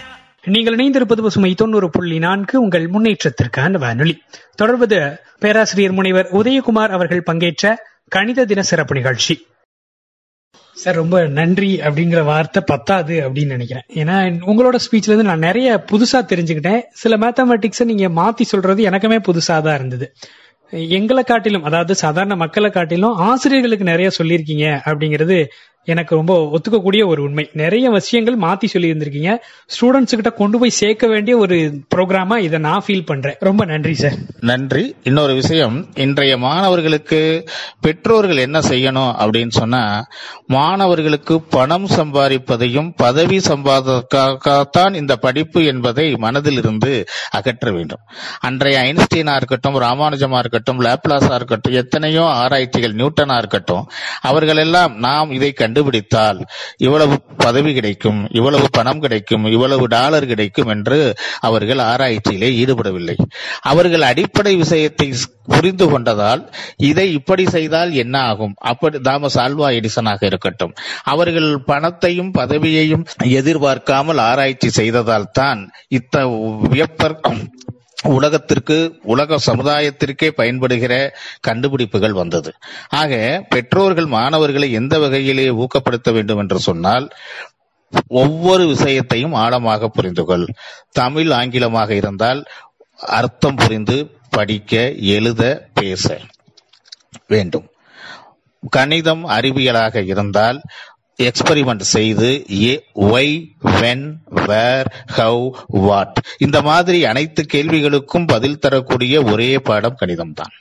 நீங்கள் இணைந்திருப்பது பசுமை தொண்ணூறு புள்ளி நான்கு உங்கள் முன்னேற்றத்திற்கான வானொலி தொடர்வது பேராசிரியர் முனைவர் உதயகுமார் அவர்கள் பங்கேற்ற கணித தின சிறப்பு நிகழ்ச்சி. சார் ரொம்ப நன்றி அப்படிங்கிற வார்த்தை பத்தாது அப்படின்னு நினைக்கிறேன். ஏன்னா உங்களோட ஸ்பீச்ல இருந்து நான் நிறைய புதுசா தெரிஞ்சுக்கிட்டேன். சில மேத்தமெட்டிக்ஸை நீங்க மாத்தி சொல்றது எனக்குமே புதுசா தான் இருந்தது. எங்களை காட்டிலும் அதாவது சாதாரண மக்களை காட்டிலும் ஆசிரியர்களுக்கு நிறைய சொல்லியிருக்கீங்க அப்படிங்கிறது எனக்கு ரொம்ப ஒத்துக்கக்கூடிய ஒரு உண்மை. நிறைய விஷயங்கள் மாத்தி சொல்லி இருந்திருக்கீங்க ஸ்டூடெண்ட்ஸ் கிட்ட கொண்டு போய் சேர்க்க வேண்டிய ஒரு ப்ரோக்ராமா இதை நான் ஃபீல் பண்றேன். ரொம்ப நன்றி சார் நன்றி. இன்னொரு விஷயம் இன்றைய மாணவர்களுக்கு பெற்றோர்கள் என்ன செய்யணும் அப்படின்னு சொன்னா மாணவர்களுக்கு பணம் சம்பாதிப்பதையும் பதவி சம்பாதத்தான் இந்த படிப்பு என்பதை மனதில் இருந்து அகற்ற வேண்டும். அன்றைய ஐன்ஸ்டீனா இருக்கட்டும் ராமானுஜமா இருக்கட்டும் லேப்லாஸா இருக்கட்டும் எத்தனையோ ஆராய்ச்சிகள் நியூட்டனா இருக்கட்டும் அவர்கள் எல்லாம் நாம் இதை கண்டுபிடித்தால் இவ்வளவு பதவி கிடைக்கும் இவ்வளவு பணம் கிடைக்கும் இவ்வளவு டாலர் கிடைக்கும் என்று அவர்கள் ஆராய்ச்சியிலே ஈடுபடவில்லை. அவர்கள் அடிப்படை விஷயத்தை புரிந்து கொண்டதால் இதை இப்படி செய்தால் என்ன ஆகும்? அப்படி தாமஸ் ஆல்வா எடிசனாக இருக்கட்டும். அவர்கள் பணத்தையும் பதவியையும் எதிர்பார்க்காமல் ஆராய்ச்சி செய்ததால் தான் இத்த வியப்பர் உலகத்திற்கு உலக சமுதாயத்திற்கே பயன்படுகிற கண்டுபிடிப்புகள் வந்தது. ஆக பெற்றோர்கள் மாணவர்களை எந்த வகையிலே ஊக்கப்படுத்த வேண்டும் என்று சொன்னால் ஒவ்வொரு விஷயத்தையும் ஆழமாக புரிந்து கொள். தமிழ் ஆங்கிலமாக இருந்தால் அர்த்தம் புரிந்து படிக்க எழுத பேச வேண்டும். கணிதம் அறிவியலாக இருந்தால் எக்ஸ்பெரிமெண்ட் செய்து ஏ why when where how what இந்த மாதிரி அனைத்து கேள்விகளுக்கும் பதில் தரக்கூடிய ஒரே பாடம் கணிதம் தான்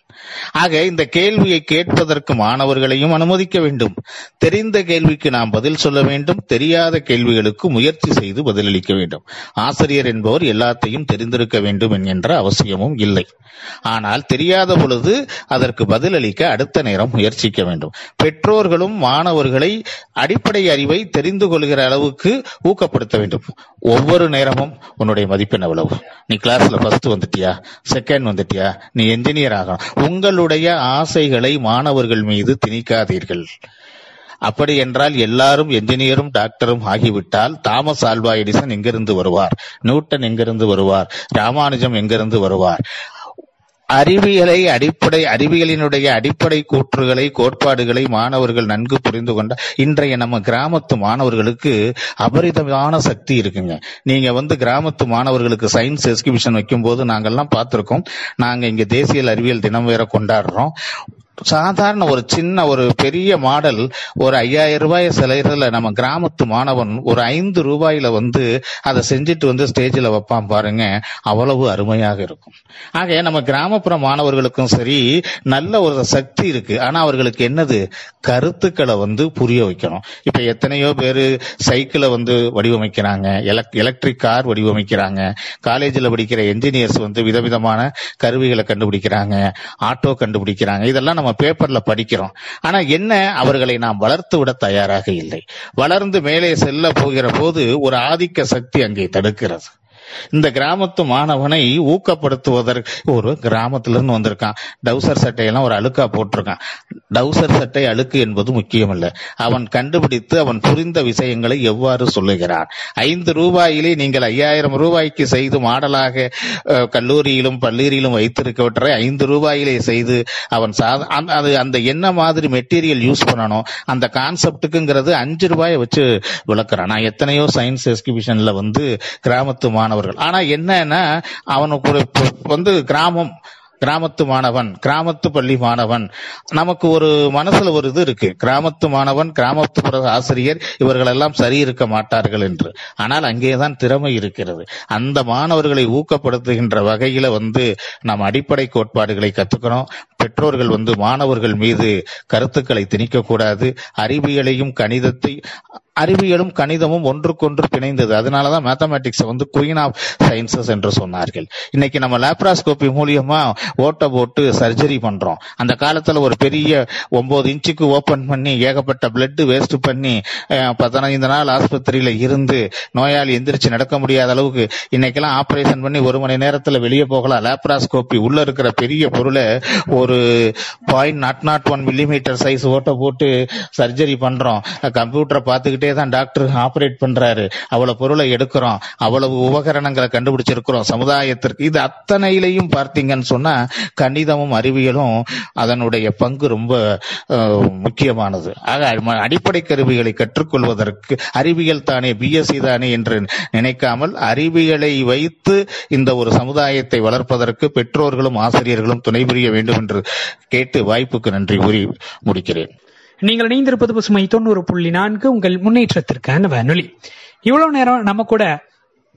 ஆக இந்த கேள்வியை கேட்பதற்கு மாணவர்களையும் அனுமதிக்க வேண்டும். தெரிந்த கேள்விக்கு நாம் பதில் சொல்ல வேண்டும். தெரியாத கேள்விகளுக்கு முயற்சி செய்து பதிலளிக்க வேண்டும். ஆசிரியர் என்பவர் எல்லாத்தையும் தெரிந்திருக்க வேண்டும் என்கின்ற அவசியமும் இல்லை. ஆனால் தெரியாத பொழுது அதற்கு பதிலளிக்க அடுத்த நேரம் முயற்சிக்க வேண்டும். பெற்றோர்களும் மாணவர்களை அடிப்படை அறிவை தெரிந்து கொள்கிற அளவுக்கு ஊக்கப்படுத்த வேண்டும். ஒவ்வொரு நேரமும் உன்னுடைய மதிப்பெண் எவ்வளவு? நீ கிளாஸ்ல ஃபர்ஸ்ட் வந்துட்டியா? செகண்ட் வந்துட்டியா? நீ என்ஜினியர் ஆகணும். உங்களுடைய ஆசைகளை மாணவர்கள் மீது திணிக்காதீர்கள். அப்படி என்றால் எல்லாரும் என்ஜினியரும் டாக்டரும் ஆகிவிட்டால் தாமஸ் ஆல்வா எடிசன் எங்கிருந்து வருவார்? நியூட்டன் எங்கிருந்து வருவார்? ராமானுஜம் எங்கிருந்து வருவார்? அறிவியலை அடிப்படை அறிவியலினுடைய அடிப்படை கூற்றுகளை கோட்பாடுகளை மாணவர்கள் நன்கு புரிந்து கொண்ட இன்றைய நம்ம கிராமத்து மாணவர்களுக்கு அபரிதமான சக்தி இருக்குங்க. நீங்க வந்து கிராமத்து மாணவர்களுக்கு சயின்ஸ் எக்ஸிபிஷன் வைக்கும் போது நாங்கள்லாம் பார்த்திருக்கோம். நாங்க இங்க தேசிய அறிவியல் தினம் வேற கொண்டாடுறோம். சாதாரண ஒரு சின்ன ஒரு பெரிய மாடல் ஒரு ஐயாயிரம் ரூபாய் செலவுல நம்ம கிராமத்து மாணவன் ஒரு ஐந்து ரூபாயில வந்து அதை செஞ்சுட்டு வந்து ஸ்டேஜில் வைப்பான் பாருங்க. அவ்வளவு அருமையாக இருக்கும். ஆக நம்ம கிராமப்புற மாணவர்களுக்கும் சரி நல்ல ஒரு சக்தி இருக்கு. ஆனா அவர்களுக்கு என்னது? கருத்துக்களை வந்து புரிய வைக்கணும். இப்ப எத்தனையோ பேர் சைக்கிளை வந்து வடிவமைக்கிறாங்க. Electric car வடிவமைக்கிறாங்க. காலேஜில் படிக்கிற என்ஜினியர்ஸ் வந்து விதவிதமான கருவிகளை கண்டுபிடிக்கிறாங்க. ஆட்டோ கண்டுபிடிக்கிறாங்க. இதெல்லாம் நம்ம பேப்பர்ல படிக்கிறோம். ஆனா என்ன? அவர்களை நாம் வளர்த்து விட தயாராக இல்லை. வளர்ந்து மேலே செல்ல போகிற போது ஒரு ஆதிக்க சக்தி அங்கே தடுக்கிறது. இந்த கிராமத்து மாணவனை ஊக்கப்படுத்துவதற்கு ஒரு கிராமத்துல இருந்து வந்திருக்கான். டவுசர் சட்டையெல்லாம் ஒரு அழுக்கா போட்டிருக்கான். டவுசர் சட்டை அழுக்கு என்பது முக்கியமல்ல. அவன் கண்டுபிடித்து அவன் புரிந்த விஷயங்களை எவ்வாறு சொல்லுகிறான். ஐந்து ரூபாயிலே நீங்கள் ஐயாயிரம் ரூபாய்க்கு செய்து மாடலாக கல்லூரியிலும் பள்ளியிலும் வைத்திருக்கவற்றை ஐந்து ரூபாயிலே செய்து அவன் சாத அந்த- அது அந்த என்ன மாதிரி மெட்டீரியல் யூஸ் பண்ணணும் அந்த கான்செப்டுக்குங்கிறது அஞ்சு ரூபாயை வச்சு விளக்குறான். நான் எத்தனையோ சயின்ஸ் எக்ஸிபிஷன்ல வந்து கிராமத்து அவர்கள் ஆனா என்னன்னா அவனுக்கு ஒரு வந்து கிராமம் கிராமத்து மாணவன் கிராமத்து பள்ளி மாணவன். நமக்கு ஒரு மனசுல ஒரு இது இருக்கு. கிராமத்து மாணவன் கிராமத்துப்புற ஆசிரியர் இவர்கள் எல்லாம் சரி இருக்க மாட்டார்கள் என்று. ஆனால் அங்கேதான் திறமை இருக்கிறது. அந்த மாணவர்களை ஊக்கப்படுத்துகின்ற வகையில வந்து நாம் அடிப்படை கோட்பாடுகளை கத்துக்கணும். பெற்றோர்கள் வந்து மாணவர்கள் மீது கருத்துக்களை திணிக்கக்கூடாது. அறிவியலையும் கணிதத்தை அறிவியலும் கணிதமும் ஒன்றுக்கொன்று பிணைந்தது. அதனாலதான் மேத்தமேட்டிக்ஸ் வந்து குயின் ஆஃப் சயின்சஸ் என்று சொன்னார்கள். இன்னைக்கு நம்ம லேப்ராஸ்கோபி மூலியமா ஓட்ட போட்டு சர்ஜரி பண்றோம். அந்த காலத்துல ஒரு பெரிய ஒன்பது இன்ச்சுக்கு ஓபன் பண்ணி ஏகப்பட்ட பிளட் வேஸ்ட் பண்ணி பதினைந்து நாள் ஆஸ்பத்திரியில இருந்து நோயாளி எந்திரிச்சு நடக்க முடியாத அளவுக்கு இன்னைக்கெல்லாம் ஆபரேஷன் பண்ணி ஒரு மணி நேரத்துல வெளியே போகலாம். லேப்ராஸ்கோபி உள்ள இருக்கிற பெரிய பொருளை ஒரு point nought nought one millimetre size ஓட்ட போட்டு சர்ஜரி பண்றோம். கம்ப்யூட்டரை பார்த்துக்கிட்டே தான் டாக்டர் ஆப்ரேட் பண்றாரு. அவ்வளவு பொருளை எடுக்கிறோம். அவ்வளவு உபகரணங்களை கண்டுபிடிச்சிருக்கிறோம். சமுதாயத்திற்கு இது அத்தனையிலையும் பார்த்தீங்கன்னு சொன்னா கணிதமும் அறிவியலும் அதனுடைய பங்கு ரொம்ப முக்கியமானது. ஆக ம- அடிப்படை கருவிகளை கற்றுக்கொள்வதற்கு அறிவியல் தானே பிஎஸ்சி தானே என்று நினைக்காமல் அறிவியலை வைத்து இந்த ஒரு சமுதாயத்தை வளர்ப்பதற்கு பெற்றோர்களும் ஆசிரியர்களும் துணை புரிய வேண்டும் என்று கேட்டு வாய்ப்புக்கு நன்றி கூறி முடிக்கிறேன். நீங்கள் இணைந்திருப்பது பசுமை தொண்ணூறு புள்ளி நான்கு. உங்கள் முன்னேற்றத்திற்கான வானொலி இவ்வளவு நேரம் நம்ம கூட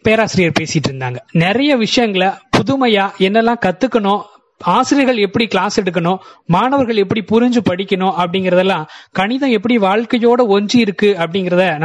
பேராசிரியர் பேசிட்டு இருந்தாங்க. நிறைய விஷயங்களை புதுமையா என்னெல்லாம் கத்துக்கணும் ஆசிரியர்கள் எப்படி கிளாஸ் எடுக்கணும் மாணவர்கள் எப்படி புரிஞ்சு படிக்கணும் அப்படிங்கறதெல்லாம் கணிதம் எப்படி வாழ்க்கையோட ஒன்றி இருக்கு அப்படிங்கறத